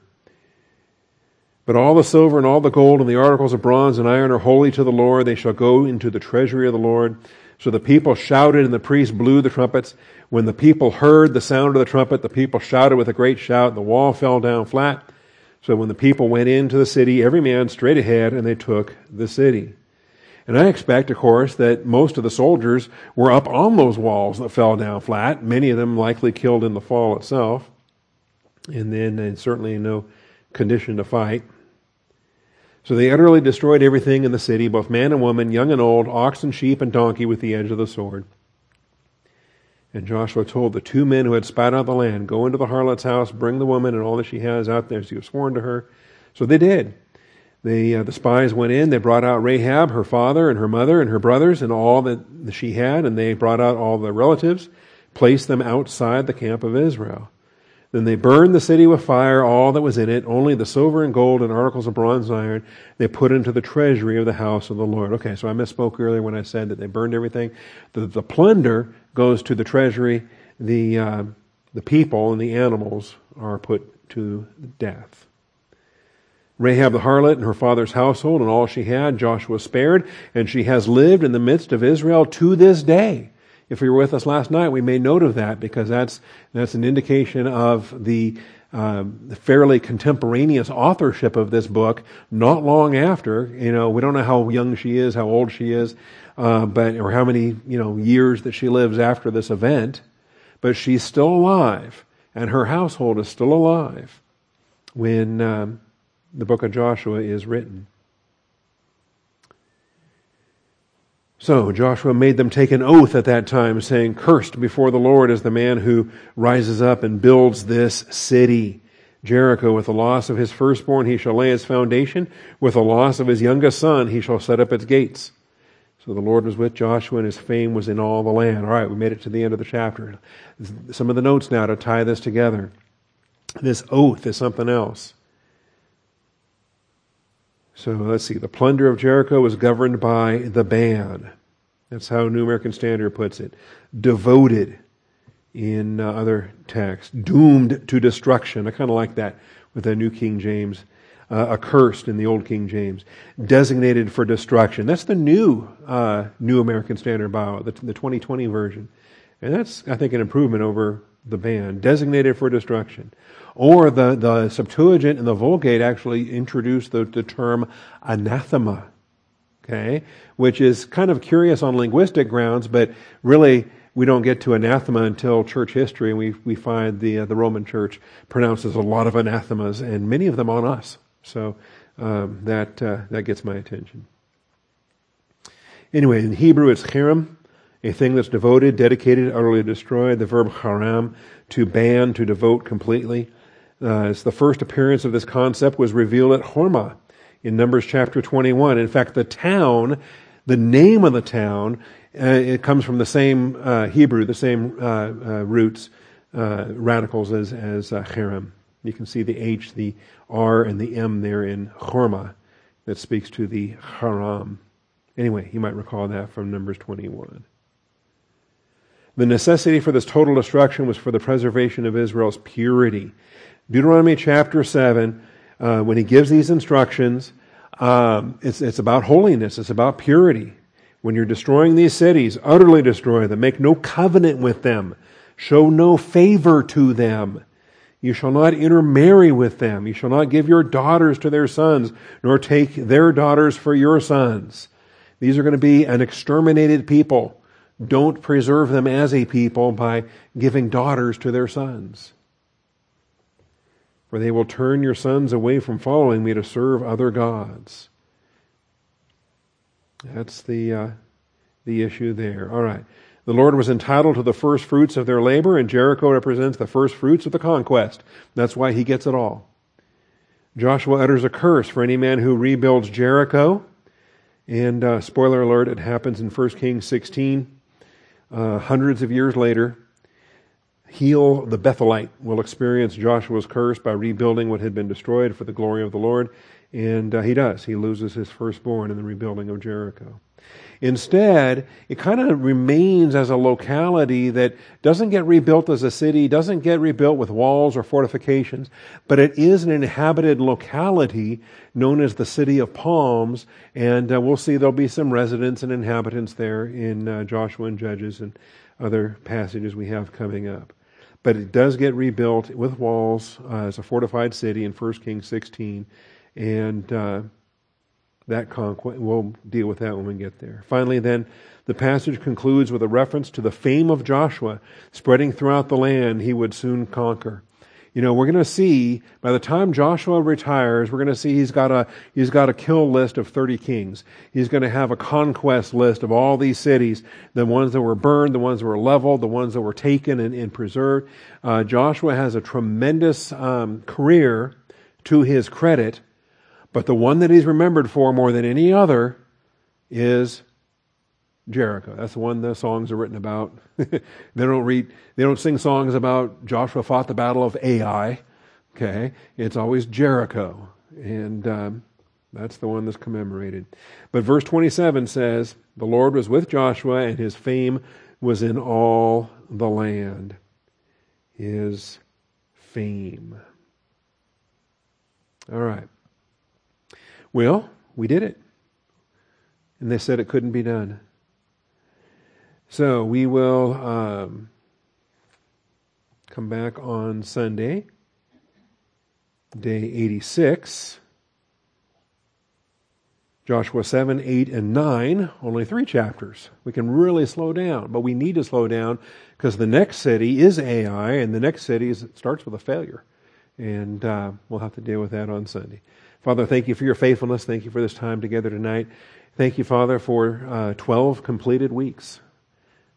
But all the silver and all the gold and the articles of bronze and iron are holy to the Lord. They shall go into the treasury of the Lord. So the people shouted and the priests blew the trumpets. When the people heard the sound of the trumpet, the people shouted with a great shout. The wall fell down flat. So when the people went into the city, every man straight ahead, and they took the city. And I expect, of course, that most of the soldiers were up on those walls that fell down flat, many of them likely killed in the fall itself, and then and certainly in no condition to fight. So they utterly destroyed everything in the city, both man and woman, young and old, ox and sheep and donkey with the edge of the sword. And Joshua told the two men who had spied out the land, Go into the harlot's house, bring the woman and all that she has out there as you have sworn to her. So they did. They, uh, the spies went in, they brought out Rahab, her father, and her mother, and her brothers, and all that she had, and they brought out all the relatives, placed them outside the camp of Israel. Then they burned the city with fire, all that was in it, only the silver and gold and articles of bronze and iron they put into the treasury of the house of the Lord. Okay, so I misspoke earlier when I said that they burned everything. The, the plunder goes to the treasury. The, uh, the people and the animals are put to death. Rahab the harlot and her father's household and all she had, Joshua spared, and she has lived in the midst of Israel to this day. If you were with us last night, we made note of that because that's, that's an indication of the, uh, fairly contemporaneous authorship of this book, not long after. You know, we don't know how young she is, how old she is, uh, but, or how many, you know, years that she lives after this event, but she's still alive, and her household is still alive when, um, the book of Joshua is written. So Joshua made them take an oath at that time, saying, Cursed before the Lord is the man who rises up and builds this city. Jericho, with the loss of his firstborn, he shall lay its foundation. With the loss of his youngest son, he shall set up its gates. So the Lord was with Joshua, and his fame was in all the land. All right, we made it to the end of the chapter. Some of the notes now to tie this together. This oath is something else. So let's see. The plunder of Jericho was governed by the ban. That's how New American Standard puts it. Devoted in uh, other texts. Doomed to destruction. I kind of like that with the New King James. Uh, accursed in the Old King James. Designated for destruction. That's the new uh, New American Standard Bible, the, the 2020 version. And that's, I think, an improvement over the ban. Designated for destruction. Or the, the Septuagint and the Vulgate actually introduce the, the term anathema, okay, which is kind of curious on linguistic grounds, but really we don't get to anathema until church history, and we, we find the, uh, the Roman church pronounces a lot of anathemas, and many of them on us. So um, that, uh, that gets my attention. Anyway, in Hebrew it's cherem, a thing that's devoted, dedicated, utterly destroyed. The verb haram, to ban, to devote completely. Uh, it's the first appearance of this concept was revealed at Hormah in Numbers chapter 21. In fact, the town, the name of the town, uh, it comes from the same uh, Hebrew, the same uh, uh, roots, uh, radicals as, as Cherem. You can see the H, the R, and the M there in Hormah that speaks to the Haram. Anyway, you might recall that from Numbers 21. The necessity for this total destruction was for the preservation of Israel's purity. Deuteronomy chapter 7, uh, when he gives these instructions, um, it's, it's about holiness, it's about purity. When you're destroying these cities, utterly destroy them. Make no covenant with them. Show no favor to them. You shall not intermarry with them. You shall not give your daughters to their sons, nor take their daughters for your sons. These are going to be an exterminated people. Don't preserve them as a people by giving daughters to their sons for they will turn your sons away from following me to serve other gods. That's the, uh, the issue there. All right. The Lord was entitled to the first fruits of their labor, and Jericho represents the first fruits of the conquest. That's why he gets it all. Joshua utters a curse for any man who rebuilds Jericho. And uh, spoiler alert, it happens in 1 Kings 16, uh, hundreds of years later. Hiel the Bethelite will experience Joshua's curse by rebuilding what had been destroyed for the glory of the Lord. And uh, he does. He loses his firstborn in the rebuilding of Jericho. Instead, it kind of remains as a locality that doesn't get rebuilt as a city, doesn't get rebuilt with walls or fortifications, but it is an inhabited locality known as the City of Palms, and uh, we'll see there'll be some residents and inhabitants there in uh, Joshua and Judges and other passages we have coming up. But it does get rebuilt with walls uh, as a fortified city in 1 Kings 16, and uh, that conquest, we'll deal with that when we get there. Finally, then, the passage concludes with a reference to the fame of Joshua spreading throughout the land he would soon conquer. You know, we're going to see by the time Joshua retires, we're going to see he's got a he's got a kill list of 30 kings. He's going to have a conquest list of all these cities, the ones that were burned, the ones that were leveled, the ones that were taken and, and preserved. Uh, Joshua has a tremendous um, career to his credit, but the one that he's remembered for more than any other is Jericho. That's the one the songs are written about. they don't read, they don't sing songs about Joshua fought the battle of Ai. Okay, it's always Jericho, and um, that's the one that's commemorated. But verse 27 says, "The Lord was with Joshua, and his fame was in all the land." His fame. All right. Well, we did it. And they said it couldn't be done. So we will um, come back on Sunday, day 86. Joshua 7, 8, and 9, only three chapters. We can really slow down, but we need to slow down because the next city is Ai, and the next city is, starts with a failure. And uh, we'll have to deal with that on Sunday. Father, thank you for your faithfulness. Thank you for this time together tonight. Thank you, Father, for uh, 12 completed weeks.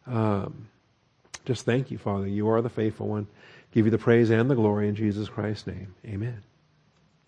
Um, just thank you, Father. You are the faithful one. Give you the praise and the glory in Jesus Christ's name. Amen.